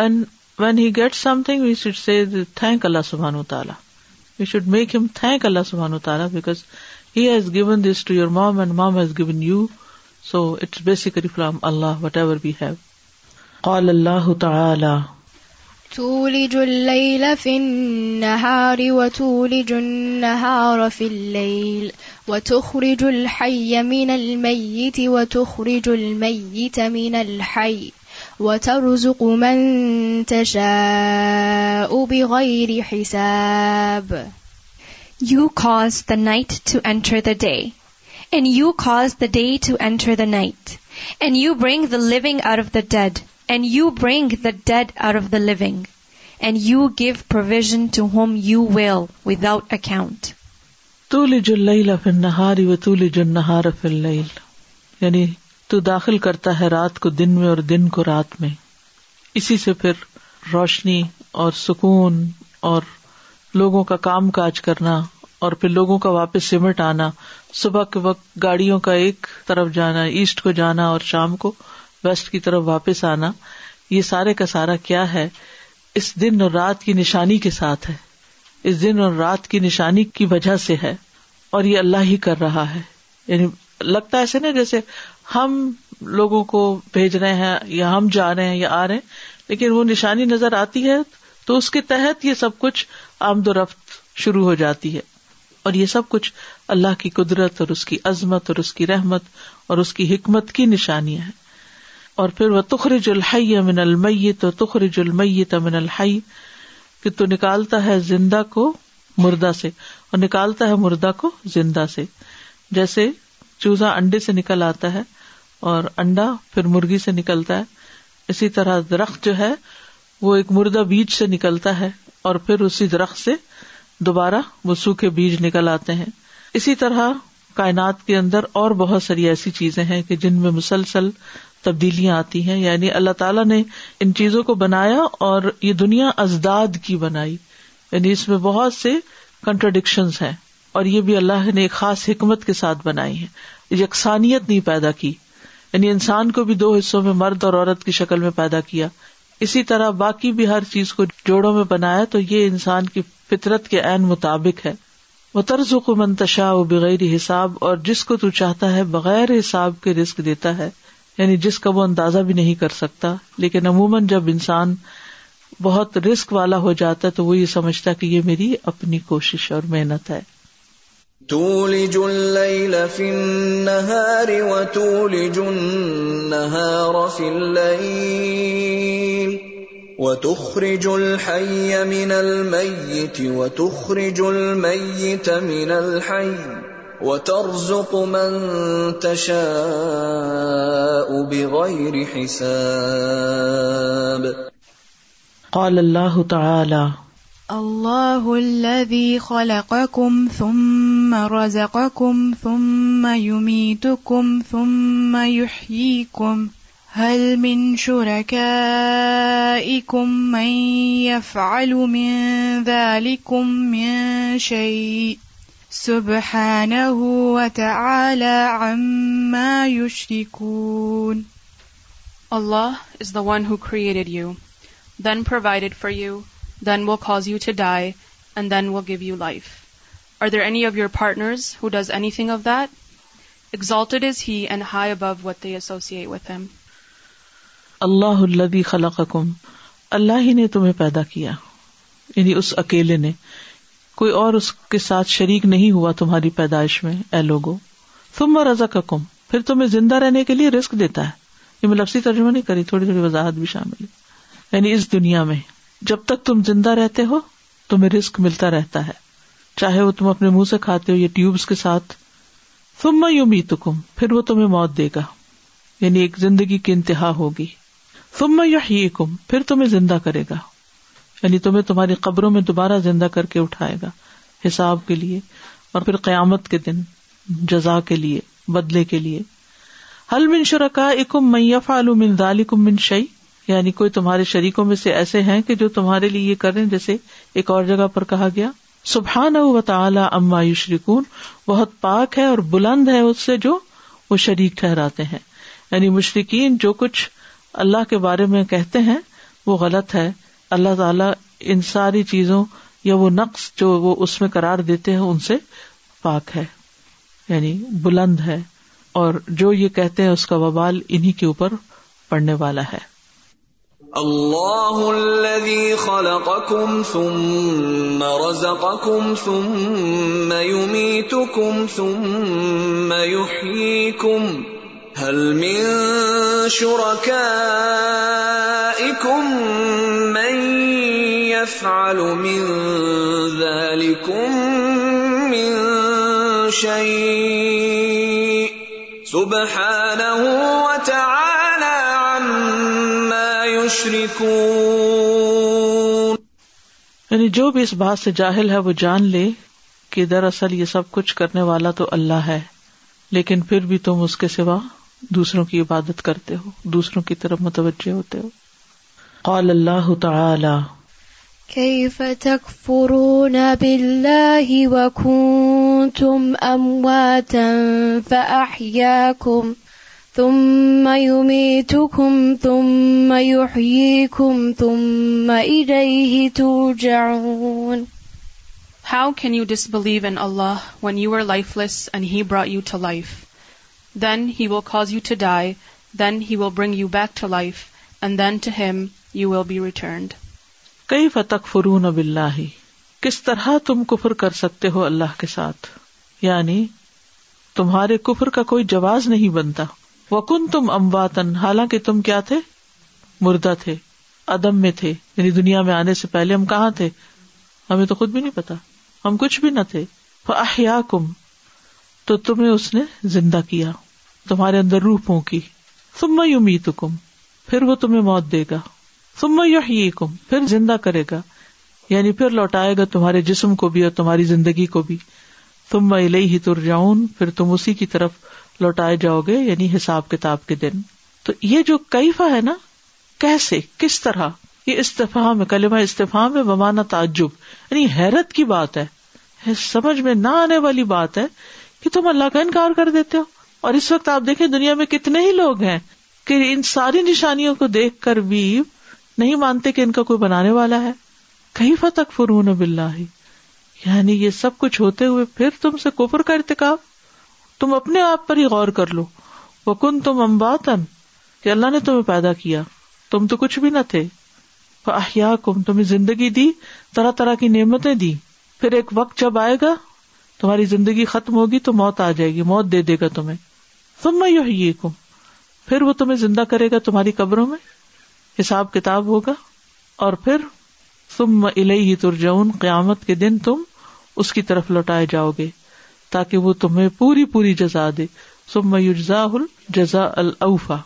K: and when he get something we should say thank اللہ سبحان و تعالیٰ we should make him thank اللہ سبحان و تعالیٰ because he has given this to your mom and mom has given you so it's basically from اللہ whatever we have
A: اللہ
L: تولج الليل في النهار وتولج النهار في الليل وتخرج الحي من الميت وتخرج الميت من الحي وترزق من تشاء بغير حساب You cause the
C: night to enter the day and you cause the day to enter the night and you bring the living out of the dead and you bring the dead are of the لوگ and you give provision to whom you will without account
A: تواری نہار یعنی تو داخل کرتا ہے رات کو دن میں اور دن کو رات میں اسی سے پھر روشنی اور سکون اور لوگوں کا کام کاج کرنا اور پھر لوگوں کا واپس سمٹ آنا صبح کے وقت گاڑیوں کا ایک طرف جانا ایسٹ کو جانا اور شام کو ویسٹ کی طرف واپس آنا یہ سارے کا سارا کیا ہے اس دن اور رات کی نشانی کے ساتھ ہے اس دن اور رات کی نشانی کی وجہ سے ہے اور یہ اللہ ہی کر رہا ہے یعنی لگتا ایسے نا جیسے ہم لوگوں کو بھیج رہے ہیں یا ہم جا رہے ہیں یا آ رہے ہیں لیکن وہ نشانی نظر آتی ہے تو اس کے تحت یہ سب کچھ آمد و رفت شروع ہو جاتی ہے اور یہ سب کچھ اللہ کی قدرت اور اس کی عظمت اور اس کی رحمت اور اس کی حکمت کی نشانیاں ہیں اور پھر وہ تخرج الحی من المئی تو تخرج جل تمن الحی کہ تو نکالتا ہے زندہ کو مردہ سے اور نکالتا ہے مردہ کو زندہ سے جیسے چوزا انڈے سے نکل آتا ہے اور انڈا پھر مرغی سے نکلتا ہے اسی طرح درخت جو ہے وہ ایک مردہ بیج سے نکلتا ہے اور پھر اسی درخت سے دوبارہ وہ سوکھے بیج نکل آتے ہیں اسی طرح کائنات کے اندر اور بہت ساری ایسی چیزیں ہیں کہ جن میں مسلسل تبدیلیاں آتی ہیں یعنی اللہ تعالیٰ نے ان چیزوں کو بنایا اور یہ دنیا ازداد کی بنائی یعنی اس میں بہت سے کنٹرڈکشن ہیں اور یہ بھی اللہ نے ایک خاص حکمت کے ساتھ بنائی ہے یکسانیت نہیں پیدا کی یعنی انسان کو بھی دو حصوں میں مرد اور عورت کی شکل میں پیدا کیا اسی طرح باقی بھی ہر چیز کو جوڑوں میں بنایا تو یہ انسان کی فطرت کے عین مطابق ہے وہ طرز کو منتشا و بغیر حساب اور جس کو تو چاہتا ہے بغیر حساب کے رسک دیتا ہے یعنی جس کا وہ اندازہ بھی نہیں کر سکتا لیکن عموماً جب انسان بہت رسک والا ہو جاتا ہے تو وہ یہ سمجھتا کہ یہ میری اپنی کوشش اور
B: محنت ہے تولج الليل في النهار وتولج النهار في الليل وتخرج الحي من الميت وتخرج الميت من الحي وترزق من تشاء
A: بغير حساب قال الله تعالى
L: الله الذي خلقكم ثم رزقكم ثم يميتكم ثم يحييكم هل من شركائكم من يفعل من ذلكم من شيء
A: partners does anything of what he and high him. اللہ اللہ ہی نے تمہیں پیدا کیا یعنی اس اکیلے نے کوئی اور اس کے ساتھ شریک نہیں ہوا تمہاری پیدائش میں اے تم اور رضا کا کم پھر تمہیں زندہ رہنے کے لیے رسک دیتا ہے یہ میں لفسی ترجمہ نہیں کری تھوڑی تھوڑی وضاحت بھی شامل ہے یعنی اس دنیا میں جب تک تم زندہ رہتے ہو تمہیں رسک ملتا رہتا ہے چاہے وہ تم اپنے منہ سے کھاتے ہو یا ٹیوب کے ساتھ تم یو میت کم پھر وہ تمہیں موت دے گا یعنی ایک زندگی کی انتہا ہوگی میں یا کم پھر تمہیں زندہ کرے گا یعنی تمہیں تمہاری قبروں میں دوبارہ زندہ کر کے اٹھائے گا حساب کے لیے اور پھر قیامت کے دن جزا کے لیے بدلے کے لیے حل من شرکا اکم من من شعی یعنی کوئی تمہارے شریکوں میں سے ایسے ہیں کہ جو تمہارے لیے یہ کریں جیسے ایک اور جگہ پر کہا گیا سبحان اما یشرکون بہت پاک ہے اور بلند ہے اس سے جو وہ شریک ٹھہراتے ہیں یعنی مشرقین جو کچھ اللہ کے بارے میں کہتے ہیں وہ غلط ہے اللہ تعالیٰ ان ساری چیزوں یا وہ نقص جو وہ اس میں کرار دیتے ہیں ان سے پاک ہے یعنی بلند ہے اور جو یہ کہتے ہیں اس کا وبال انہی کے اوپر پڑنے والا ہے اللہ
B: هل من من من من شركائكم يفعل ذلكم شيء سبحانه وتعالى عما يشركون
A: یعنی جو بھی اس بات سے جاہل ہے وہ جان لے کہ دراصل یہ سب کچھ کرنے والا تو اللہ ہے لیکن پھر بھی تم اس کے سوا دوسروں کی عبادت کرتے ہو دوسروں کی طرف متوجہ ہوتے ہو قال اللہ تعالی كيف
L: تكفرون بالله وكنتم امواتا فاحياكم ثم يميتكم ثم يحييكم ثم إليه ترجعون
C: How can you disbelieve in Allah when you were lifeless and He brought you to life? Then he will cause you to
A: die then he will bring you back to life and then to him you will be returned کئی فتق فرون اب اللہ کس طرح تم کفر کر سکتے ہو اللہ کے ساتھ یعنی تمہارے کفر کا کوئی جواز نہیں بنتا وکن تم امواتن حالانکہ تم کیا تھے مردہ تھے ادم میں تھے یعنی دنیا میں آنے سے پہلے ہم کہاں تھے ہمیں تو خود بھی نہیں پتا ہم کچھ بھی نہ تھے احیا کم تو تمہیں اس نے زندہ کیا تمہارے اندر روح پھونکی سما یو تم پھر وہ تمہیں موت دے گا سما یو ہی کم پھر زندہ کرے گا یعنی پھر لوٹائے گا تمہارے جسم کو بھی اور تمہاری زندگی کو بھی تم میں لئی ہی تر جاؤن پھر تم اسی کی طرف لوٹائے جاؤ گے یعنی حساب کتاب کے دن تو یہ جو کیفا ہے نا کیسے کس طرح یہ استفا میں کلمہ استفا میں بمانا تعجب یعنی حیرت کی بات ہے سمجھ میں نہ آنے والی بات ہے کہ تم اللہ کا انکار کر دیتے ہو اور اس وقت آپ دیکھیں دنیا میں کتنے ہی لوگ ہیں کہ ان ساری نشانیوں کو دیکھ کر بھی نہیں مانتے کہ ان کا کوئی بنانے والا ہے کہیں فتح فرون بلّہ یعنی یہ سب کچھ ہوتے ہوئے پھر تم سے کفر کا ارتکاب تم اپنے آپ پر ہی غور کر لو وہ کن تم امباتن کہ اللہ نے تمہیں پیدا کیا تم تو کچھ بھی نہ تھے احیا کم تمہیں زندگی دی طرح طرح کی نعمتیں دی پھر ایک وقت جب آئے گا تمہاری زندگی ختم ہوگی تو موت آ جائے گی موت دے دے گا تمہیں میں یو ہی پھر وہ تمہیں زندہ کرے گا تمہاری قبروں میں حساب کتاب ہوگا اور پھر تم قیامت کے دن تم اس کی طرف لوٹائے جاؤ گے تاکہ وہ تمہیں پوری پوری جزا دے سمجا جزا الفا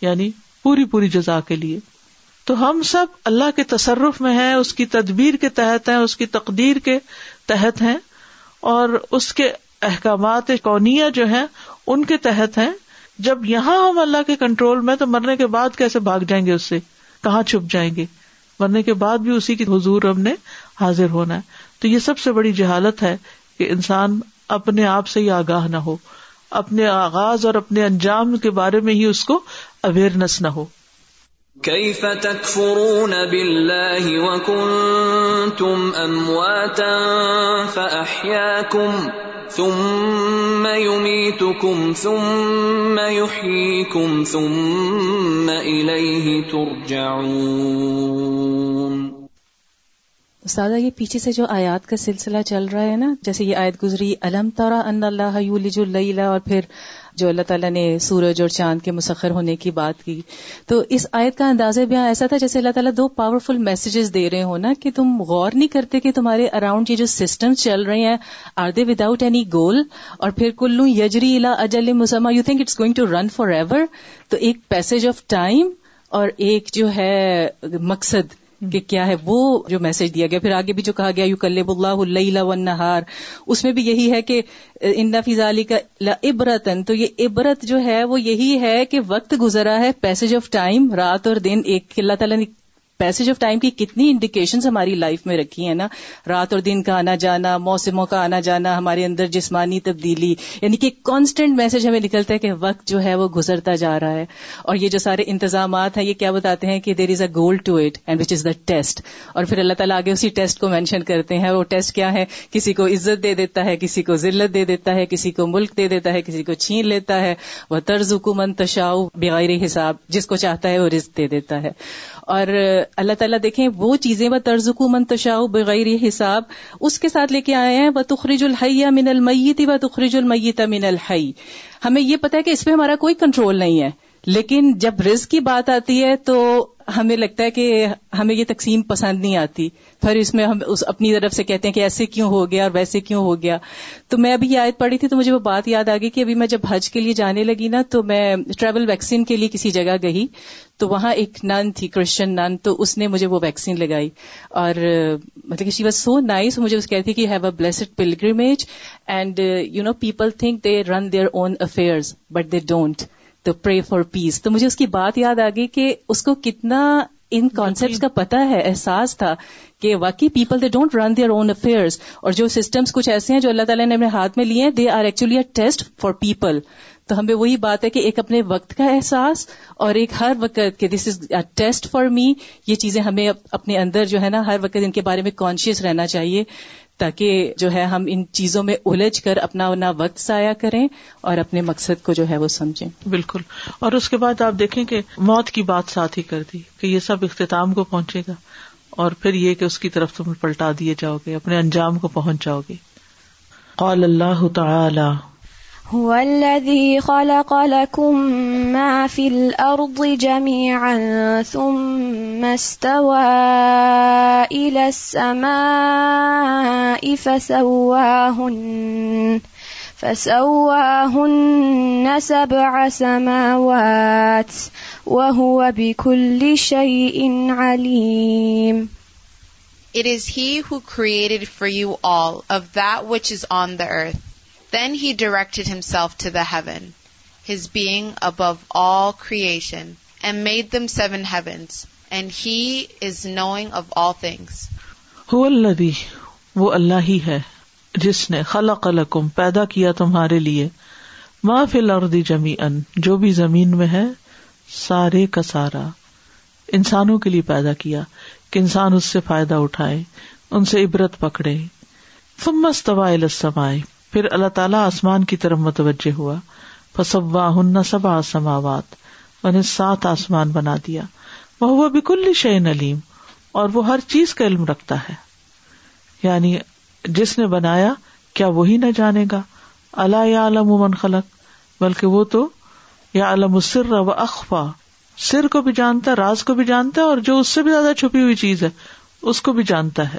A: یعنی پوری پوری جزا کے لیے تو ہم سب اللہ کے تصرف میں ہیں اس کی تدبیر کے تحت ہیں اس کی تقدیر کے تحت ہیں اور اس کے احکامات کونیا جو ہیں ان کے تحت ہیں جب یہاں ہم اللہ کے کنٹرول میں تو مرنے کے بعد کیسے بھاگ جائیں گے اس سے کہاں چھپ جائیں گے مرنے کے بعد بھی اسی کی حضور ہم نے حاضر ہونا ہے تو یہ سب سے بڑی جہالت ہے کہ انسان اپنے آپ سے ہی آگاہ نہ ہو اپنے آغاز اور اپنے انجام کے بارے میں ہی اس کو اویئرنس نہ ہو
B: ثم ثم ثم يميتكم يحييكم إليه ترجعون
M: استاذہ یہ پیچھے سے جو آیات کا سلسلہ چل رہا ہے نا جیسے یہ آیت گزری تارا ان اللہ یولج لئی اور پھر جو اللہ تعالیٰ نے سورج اور چاند کے مسخر ہونے کی بات کی تو اس آیت کا اندازہ بھی ایسا تھا جیسے اللہ تعالیٰ دو پاورفل میسیجز دے رہے ہو نا کہ تم غور نہیں کرتے کہ تمہارے اراؤنڈ یہ جو سسٹم چل رہے ہیں are they without any goal اور پھر کلو یجری الا اجل مسما you think it's going to run forever تو ایک پیسج آف ٹائم اور ایک جو ہے مقصد کہ کیا ہے وہ جو میسج دیا گیا پھر آگے بھی جو کہا گیا یو کلب اللہ اللہ ونہار نہار اس میں بھی یہی ہے کہ اندا فضا علی کا عبرتن تو یہ عبرت جو ہے وہ یہی ہے کہ وقت گزرا ہے پیسج آف ٹائم رات اور دن ایک اللہ تعالیٰ نے پیسج آف ٹائم کی کتنی انڈیکیشن ہماری لائف میں رکھی ہیں نا رات اور دن کا آنا جانا موسموں کا آنا جانا ہمارے اندر جسمانی تبدیلی یعنی کہ کانسٹینٹ میسج ہمیں نکلتا ہے کہ وقت جو ہے وہ گزرتا جا رہا ہے اور یہ جو سارے انتظامات ہیں یہ کیا بتاتے ہیں کہ there is a goal to it and which is the test اور پھر اللہ تعالیٰ آگے اسی ٹیسٹ کو مینشن کرتے ہیں وہ ٹیسٹ کیا ہے کسی کو عزت دے دیتا ہے کسی کو ذلت دے دیتا ہے کسی کو ملک دے دیتا ہے کسی کو چھین لیتا ہے وہ طرز حکومت بغیر حساب جس کو چاہتا ہے وہ رزق دے دیتا ہے اور اللہ تعالیٰ دیکھیں وہ چیزیں و منتشا بغیر حساب اس کے ساتھ لے کے آئے ہیں و تخریج الحیہ من المیت و تخریج المیت من الحی ہمیں یہ پتا ہے کہ اس پہ ہمارا کوئی کنٹرول نہیں ہے لیکن جب رزق کی بات آتی ہے تو ہمیں لگتا ہے کہ ہمیں یہ تقسیم پسند نہیں آتی پھر اس میں ہم اس اپنی طرف سے کہتے ہیں کہ ایسے کیوں ہو گیا اور ویسے کیوں ہو گیا تو میں ابھی یاد پڑی تھی تو مجھے وہ بات یاد آ گئی کہ ابھی میں جب حج کے لیے جانے لگی نا تو میں ٹریول ویکسین کے لیے کسی جگہ گئی تو وہاں ایک نن تھی کرسچن نان تو اس نے مجھے وہ ویکسین لگائی اور مطلب کہ شی واز سو نائس مجھے اس کہتی کہ have a blessed pilgrimage and you know people think they run their own affairs but they don't to pray for پیس تو مجھے اس کی بات یاد آ گئی کہ اس کو کتنا ان کانسیپٹ کا پتا ہے احساس تھا کہ واقعی people they don't run their own affairs اور جو سسٹمس کچھ ایسے ہیں جو اللہ تعالیٰ نے اپنے ہاتھ میں لیے ہیں they are actually a test for people تو ہمیں وہی بات ہے کہ ایک اپنے وقت کا احساس اور ایک ہر وقت کہ this is a test for me یہ چیزیں ہمیں اپنے اندر جو ہے نا ہر وقت ان کے بارے میں کانشیس رہنا چاہیے تاکہ جو ہے ہم ان چیزوں میں الجھ کر اپنا اپنا وقت ضائع کریں اور اپنے مقصد کو جو ہے وہ سمجھیں
A: بالکل اور اس کے بعد آپ دیکھیں کہ موت کی بات ساتھ ہی کر دی کہ یہ سب اختتام کو پہنچے گا اور پھر یہ کہ اس کی طرف تمہیں پلٹا دیے جاؤ گے اپنے انجام کو پہنچ جاؤ گے قال اللہ تعالی هو الذي
L: خلق لكم ما في الأرض جميعا ثم استوى إلى السماء فسواهن فسواهن سبع سماوات وهو بكل شيء عليم It
C: is he who created for you all of that which is on the earth Then he directed himself to the heaven, his being above all creation, and made them seven
A: heavens, and he is knowing of all things. هو الذي وہ اللہ ہی ہے جس نے خلق لکم پیدا کیا تمہارے لیے ما فی الارض جمیعا جو بھی زمین میں ہے سارے کا سارا انسانوں کے لیے پیدا کیا کہ انسان اس سے فائدہ اٹھائے ان سے عبرت پکڑے ثم استوى الى پھر اللہ تعالیٰ آسمان کی طرف متوجہ ہوا ہن سب آسماوات انہیں سات آسمان بنا دیا وہ وہ بکل شعین علیم اور وہ ہر چیز کا علم رکھتا ہے یعنی جس نے بنایا کیا وہی نہ جانے گا اللہ یا علم من خلق بلکہ وہ تو یا علم سر و اخوا سر کو بھی جانتا راز کو بھی جانتا اور جو اس سے بھی زیادہ چھپی ہوئی چیز ہے اس کو بھی جانتا ہے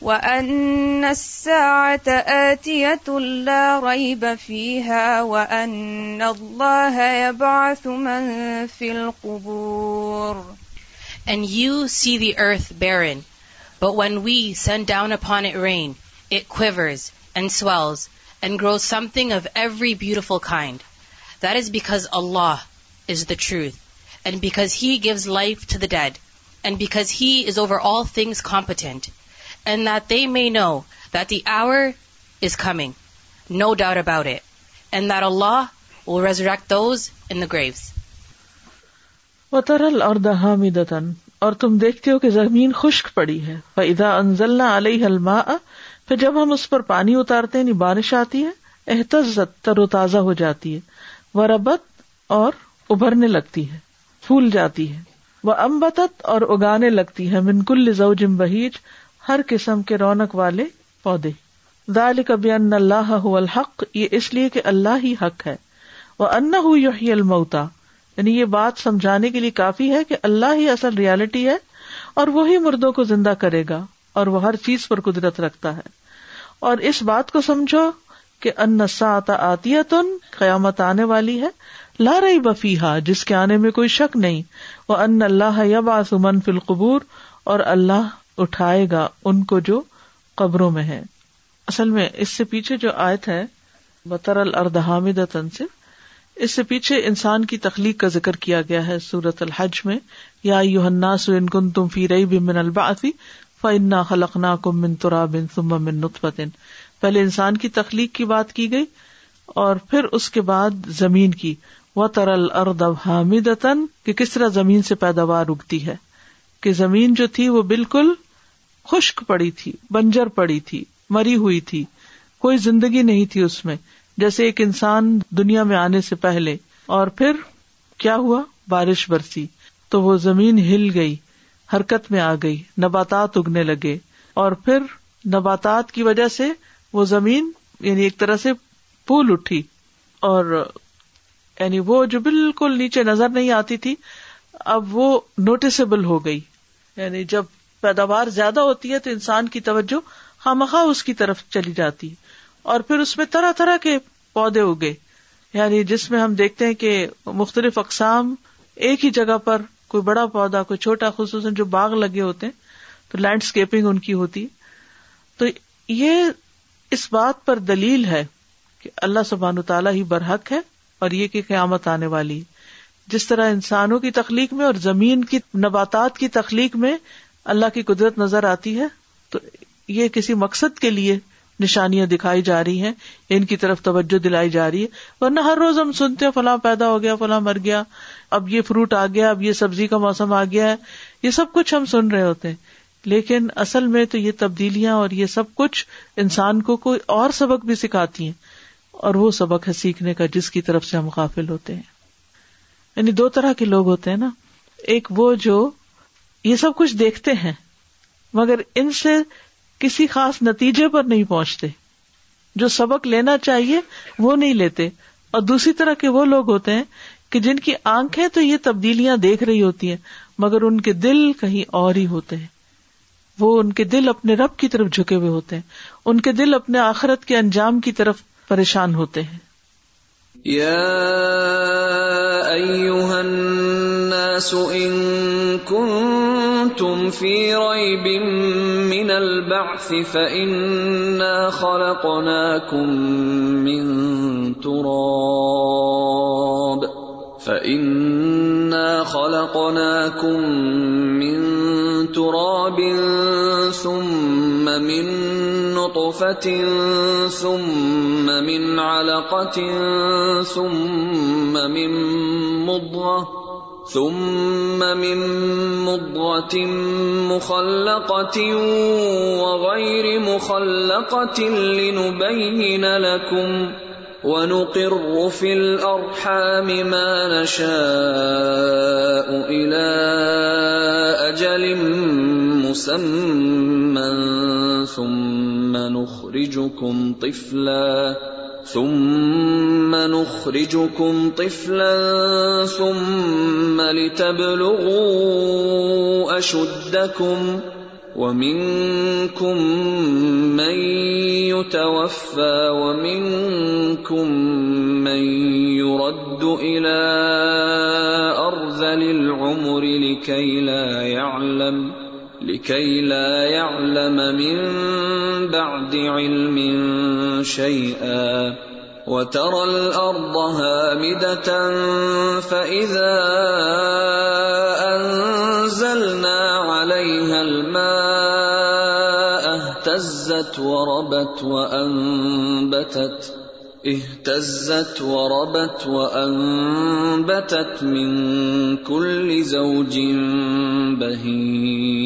L: وأن الساعة آتية لا ريب فيها وأن
C: الله يبعث من في القبور And you see the earth barren, but when we send down upon it rain, it quivers and swells and grows something of every beautiful kind. That is because Allah is the truth, and because He gives life to the dead, and because He is over all things competent, and that they may know that the hour is coming, no doubt about it,
A: and that Allah will resurrect those in the graves. وَتَرَى الْأَرْضَ هَامِدَةً اور تم دیکھتے ہو کہ زمین خشک پڑی ہے فَإِذَا أَنزَلْنَا عَلَيْهَا الْمَاءَ پھر جب ہم اس پر پانی اتارتے ہیں یعنی بارش آتی ہے احتزت تر و تازہ ہو جاتی ہے وربت اور ابھرنے لگتی ہے پھول جاتی ہے وہ امبت اور اگانے لگتی ہے منکل زوج بہیج ہر قسم کے رونق والے پودے دال کبھی الحق یہ اس لیے کہ اللہ ہی حق ہے وہ انہی المتا یعنی یہ بات سمجھانے کے لیے کافی ہے کہ اللہ ہی اصل ریالٹی ہے اور وہی مردوں کو زندہ کرے گا اور وہ ہر چیز پر قدرت رکھتا ہے اور اس بات کو سمجھو کہ ان سات آتی تن قیامت آنے والی ہے لا رہی بفی ہا جس کے آنے میں کوئی شک نہیں وہ ان اللہ یا باسمن القبور اور اللہ اٹھائے گا ان کو جو قبروں میں ہے اصل میں اس سے پیچھے جو آیت ہے بطر ترل اور اس سے پیچھے انسان کی تخلیق کا ذکر کیا گیا ہے سورت الحج میں یا یوحنا سن کن تم فی رئی بن البافی فنا خلقنا کم من ترا بن من بمنطن پہلے انسان کی تخلیق کی بات کی گئی اور پھر اس کے بعد زمین کی و ترل حامد کہ کس طرح زمین سے پیداوار اگتی ہے کہ زمین جو تھی وہ بالکل خشک پڑی تھی بنجر پڑی تھی مری ہوئی تھی کوئی زندگی نہیں تھی اس میں جیسے ایک انسان دنیا میں آنے سے پہلے اور پھر کیا ہوا بارش برسی تو وہ زمین ہل گئی حرکت میں آ گئی نباتات اگنے لگے اور پھر نباتات کی وجہ سے وہ زمین یعنی ایک طرح سے پول اٹھی اور یعنی وہ جو بالکل نیچے نظر نہیں آتی تھی اب وہ نوٹسبل ہو گئی یعنی جب پیداوار زیادہ ہوتی ہے تو انسان کی توجہ خامخواہ اس کی طرف چلی جاتی اور پھر اس میں طرح طرح کے پودے اگے یعنی جس میں ہم دیکھتے ہیں کہ مختلف اقسام ایک ہی جگہ پر کوئی بڑا پودا کوئی چھوٹا خصوصاً جو باغ لگے ہوتے ہیں تو لینڈسکیپنگ ان کی ہوتی تو یہ اس بات پر دلیل ہے کہ اللہ سبحان تعالیٰ ہی برحق ہے اور یہ کہ قیامت آنے والی جس طرح انسانوں کی تخلیق میں اور زمین کی نباتات کی تخلیق میں اللہ کی قدرت نظر آتی ہے تو یہ کسی مقصد کے لیے نشانیاں دکھائی جا رہی ہیں ان کی طرف توجہ دلائی جا رہی ہے ورنہ ہر روز ہم سنتے ہیں فلاں پیدا ہو گیا فلاں مر گیا اب یہ فروٹ آ گیا اب یہ سبزی کا موسم آ گیا ہے یہ سب کچھ ہم سن رہے ہوتے ہیں لیکن اصل میں تو یہ تبدیلیاں اور یہ سب کچھ انسان کو کوئی اور سبق بھی سکھاتی ہیں اور وہ سبق ہے سیکھنے کا جس کی طرف سے ہم قافل ہوتے ہیں یعنی دو طرح کے لوگ ہوتے ہیں نا ایک وہ جو یہ سب کچھ دیکھتے ہیں مگر ان سے کسی خاص نتیجے پر نہیں پہنچتے جو سبق لینا چاہیے وہ نہیں لیتے اور دوسری طرح کے وہ لوگ ہوتے ہیں کہ جن کی آنکھیں تو یہ تبدیلیاں دیکھ رہی ہوتی ہیں مگر ان کے دل کہیں اور ہی ہوتے ہیں وہ ان کے دل اپنے رب کی طرف جھکے ہوئے ہوتے ہیں ان کے دل اپنے آخرت کے انجام کی طرف پریشان ہوتے ہیں
L: الناس ان كنتم في ريب من البعث فإنا خلقناكم من تراب فإنا خلقناكم من تراب ثم من نطفة ثم من علقة ثم من مضغة مخلقة لنبين لكم ونقر في الأرحام ما نشاء إلى أجل مسمى ثم نخرجكم طفلاً ثم نخرجكم طفلا ثم لتبلغوا أشدكم ومنكم من يتوفى ومنكم من يرد إلى أرض للعمر لكي لا يعلم لكي لا يعلم من بعد علم شيئا وترى الأرض هامدة فإذا أنزلنا عليها الماء اهتزت وربت وأنبتت اهتزت وربت وأنبتت من كل زوج بهيم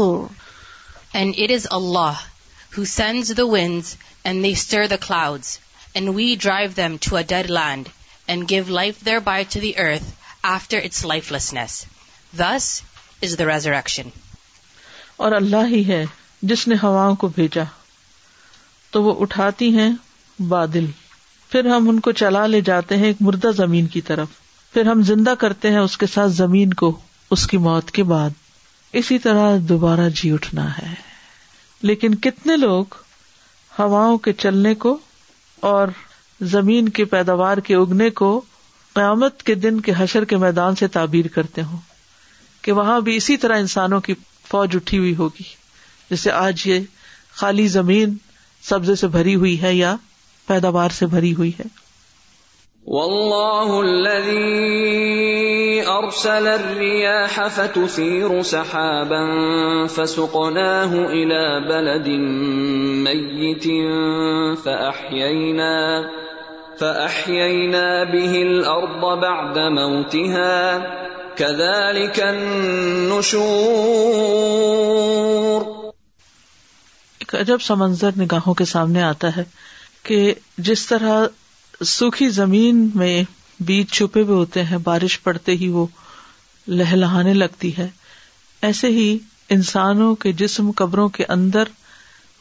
C: nur. And it is Allah who sends the winds and they stir the clouds, and we drive them to a dead land and give life thereby to the earth after its lifelessness. Thus is the resurrection.
A: اور اللہ ہی ہے جس نے ہواؤں کو بھیجا تو وہ اٹھاتی ہیں بادل پھر ہم ان کو چلا لے جاتے ہیں ایک مردہ زمین کی طرف پھر ہم زندہ کرتے ہیں اس کے ساتھ زمین کو اس کی موت کے بعد اسی طرح دوبارہ جی اٹھنا ہے لیکن کتنے لوگ ہواؤں کے چلنے کو اور زمین کے پیداوار کے اگنے کو قیامت کے دن کے حشر کے میدان سے تعبیر کرتے ہوں کہ وہاں بھی اسی طرح انسانوں کی فوج اٹھی ہوئی ہوگی جیسے آج یہ خالی زمین سبزے سے بھری ہوئی ہے یا پیداوار سے بھری ہوئی ہے والله
L: الذي ارسل الرياح فتثير سحابا فسقناه الى بلد ميت فاحيينا فاحيينا به الارض بعد موتها كذلك النشور
A: ایک عجب سا منظر نگاہوں کے سامنے آتا ہے کہ جس طرح سوکھی زمین میں بیج چھپے ہوئے ہوتے ہیں بارش پڑتے ہی وہ لہلانے لگتی ہے ایسے ہی انسانوں کے جسم قبروں کے اندر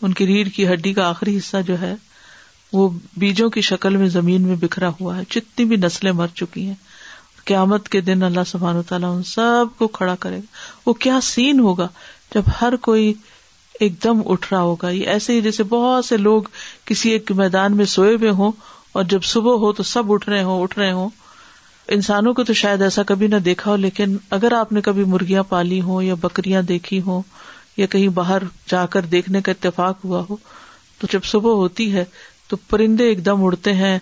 A: ان کی ریڑھ کی ہڈی کا آخری حصہ جو ہے وہ بیجوں کی شکل میں زمین میں بکھرا ہوا ہے جتنی بھی نسلیں مر چکی ہیں قیامت کے دن اللہ سبحان و تعالیٰ ان سب کو کھڑا کرے گا وہ کیا سین ہوگا جب ہر کوئی ایک دم اٹھ رہا ہوگا یہ ایسے ہی جیسے بہت سے لوگ کسی ایک میدان میں سوئے ہوئے ہوں اور جب صبح ہو تو سب اٹھ رہے ہوں اٹھ رہے ہوں انسانوں کو تو شاید ایسا کبھی نہ دیکھا ہو لیکن اگر آپ نے کبھی مرغیاں پالی ہوں یا بکریاں دیکھی ہوں یا کہیں باہر جا کر دیکھنے کا اتفاق ہوا ہو تو جب صبح ہوتی ہے تو پرندے ایک دم اڑتے ہیں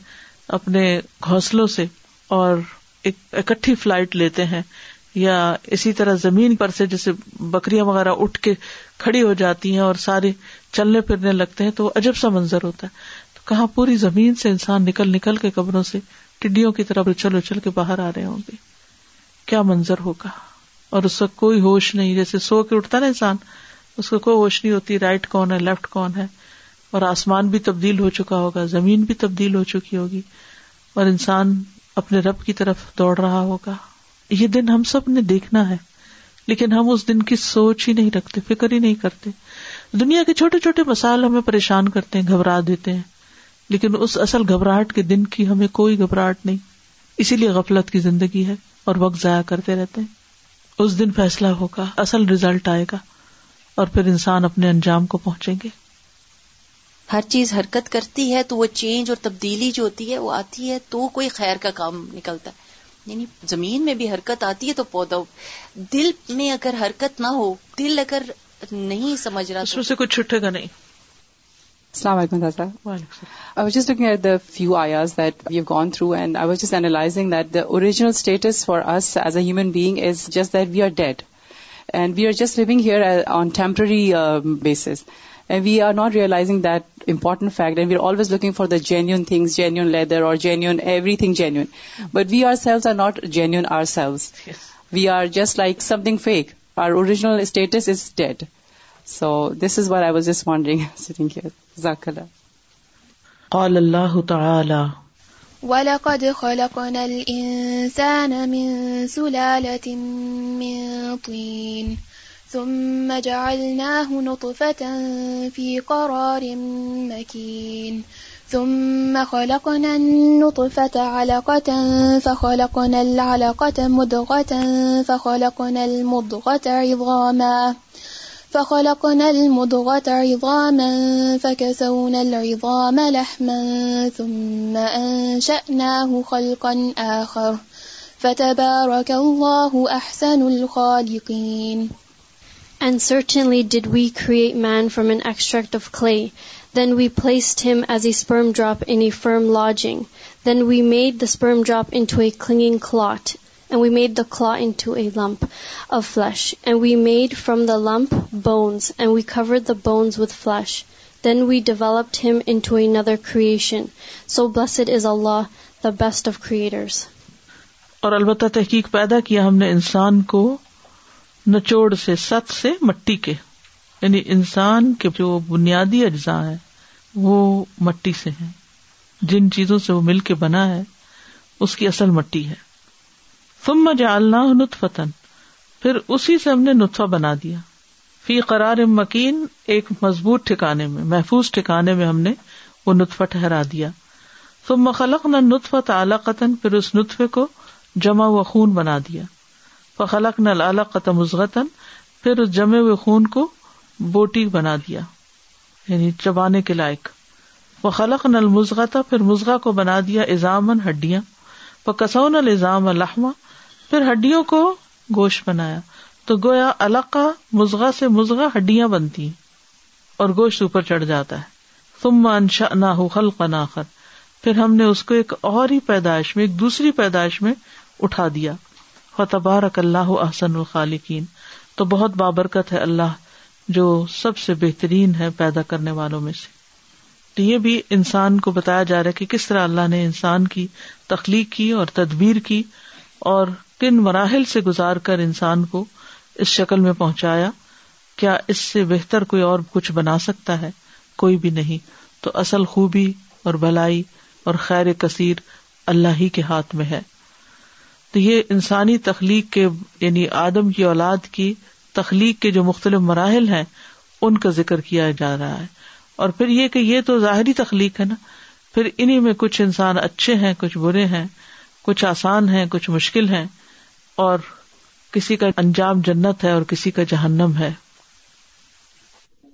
A: اپنے گھونسلوں سے اور ایک اکٹھی فلائٹ لیتے ہیں یا اسی طرح زمین پر سے جیسے بکریاں وغیرہ اٹھ کے کھڑی ہو جاتی ہیں اور سارے چلنے پھرنے لگتے ہیں تو وہ عجب سا منظر ہوتا ہے کہاں پوری زمین سے انسان نکل نکل کے قبروں سے ٹڈیوں کی طرف اچھل اچھل کے باہر آ رہے ہوں گے کیا منظر ہوگا اور اس کا کوئی ہوش نہیں جیسے سو کے اٹھتا نا انسان اس کو کوئی ہوش نہیں ہوتی رائٹ کون ہے لیفٹ کون ہے اور آسمان بھی تبدیل ہو چکا ہوگا زمین بھی تبدیل ہو چکی ہوگی اور انسان اپنے رب کی طرف دوڑ رہا ہوگا یہ دن ہم سب نے دیکھنا ہے لیکن ہم اس دن کی سوچ ہی نہیں رکھتے فکر ہی نہیں کرتے دنیا کے چھوٹے چھوٹے مسائل ہمیں پریشان کرتے ہیں گھبرا دیتے ہیں لیکن اس اصل گھبراہٹ کے دن کی ہمیں کوئی گھبراہٹ نہیں اسی لیے غفلت کی زندگی ہے اور وقت ضائع کرتے رہتے ہیں اس دن فیصلہ ہوگا اصل رزلٹ آئے گا اور پھر انسان اپنے انجام کو پہنچیں گے
M: ہر چیز حرکت کرتی ہے تو وہ چینج اور تبدیلی جو ہوتی ہے وہ آتی ہے تو کوئی خیر کا کام نکلتا ہے یعنی زمین میں بھی حرکت آتی ہے تو پودا دل میں اگر حرکت نہ ہو دل اگر نہیں سمجھ رہا
A: اس میں سے کچھ چھٹے گا نہیں
N: Assalamualaikum, Taza. I was just looking at the few ayahs that we've gone through, and I was just analyzing that the original status for us as a human being is just that we are dead. And we are just living here on temporary um, basis. And we are not realizing that important fact, and we're always looking for the genuine things, genuine leather or genuine, everything genuine. But we ourselves are not genuine ourselves. Yes. We are just like something fake. Our original status is dead. So this is what I was just wondering sitting here. اللہ قال
L: تعالی وَلَقَدْ خَلَقْنَا الْإِنسَانَ مِنْ سُلَالَةٍ طِينٍ سم ثم خلقنا النطفة علقة فخلقنا العلقة مدغة فخلقنا کچھ م فخلقنا المضغة عظاما فكسونا العظام لحما ثم أنشأناه خلقا آخر فتبارك الله أحسن الخالقين And certainly
O: did we create man from an extract of clay. Then we placed him as a sperm drop in a firm lodging. Then we made the sperm drop into a clinging clot. And And we we made made the the claw into a lump lump of flesh. from bones, and we covered the bones with flesh. Then we developed him into another creation. So blessed is Allah, the best of
A: creators. اور البتہ تحقیق پیدا کیا ہم نے انسان کو نچوڑ سے ست سے مٹی کے یعنی انسان کے جو بنیادی اجزاء ہیں وہ مٹی سے ہیں جن چیزوں سے وہ مل کے بنا ہے اس کی اصل مٹی ہے نطفتن پھر اسی سے ہم نے نتفا بنا دیا فی قرار مکین ایک مضبوط ٹھکانے میں محفوظ ٹھکانے میں ہم نے وہ نطفہ ٹھہرا دیا نطفة نل نتف اس قطن پھر جمع و خون بنا دیا فخلقنا العلقة الا پھر اس جمے و خون کو بوٹی بنا دیا یعنی چبانے کے لائق و خلق نل تھا پھر مزغا کو بنا دیا ایزامن ہڈیاں کسون الزام الحما پھر ہڈیوں کو گوشت بنایا تو گویا الگ مزغا سے مزغا ہڈیاں بنتی اور گوشت اوپر چڑھ جاتا ہے تم ناخر پھر ہم نے اس کو ایک اور ہی پیدائش میں ایک دوسری پیدائش میں اٹھا دیا تبارک اللہ احسن الخالقین تو بہت بابرکت ہے اللہ جو سب سے بہترین ہے پیدا کرنے والوں میں سے تو یہ بھی انسان کو بتایا جا رہا ہے کہ کس طرح اللہ نے انسان کی تخلیق کی اور تدبیر کی اور کن مراحل سے گزار کر انسان کو اس شکل میں پہنچایا کیا اس سے بہتر کوئی اور کچھ بنا سکتا ہے کوئی بھی نہیں تو اصل خوبی اور بھلائی اور خیر کثیر اللہ ہی کے ہاتھ میں ہے تو یہ انسانی تخلیق کے یعنی آدم کی اولاد کی تخلیق کے جو مختلف مراحل ہیں ان کا ذکر کیا جا رہا ہے اور پھر یہ کہ یہ تو ظاہری تخلیق ہے نا پھر انہیں میں کچھ انسان اچھے ہیں کچھ برے ہیں کچھ آسان ہیں کچھ مشکل ہیں اور کسی کا انجام جنت ہے اور کسی کا جہنم ہے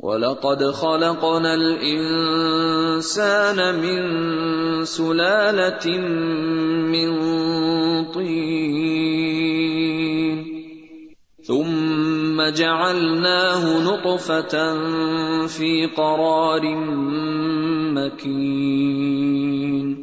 A: وَلَقَدْ خَلَقْنَا الْإِنسَانَ مِن سُلَالَةٍ مِن طِينٍ ثُمَّ جَعَلْنَاهُ نُطْفَةً فِي قَرَارٍ مَكِينٍ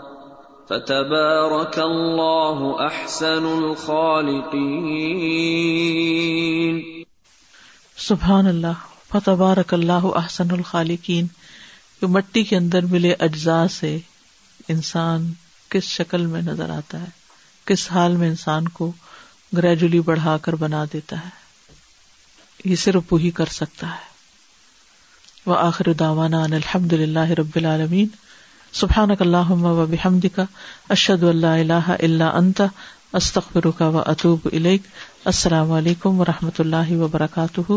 A: فتبارك الله احسن الخالقين سبحان اللہ فتح احسن الخالقین جو مٹی کے اندر ملے اجزاء سے انسان کس شکل میں نظر آتا ہے کس حال میں انسان کو گریجولی بڑھا کر بنا دیتا ہے یہ صرف وہی کر سکتا ہے وہ آخر داوانہ الحمد للہ رب العالمین سبحان اللہ و حمد کا اشد اللہ اللہ اللہ انت استخب رکا و اطوب علیغ السلام علیکم و رحمۃ اللہ وبرکاتہ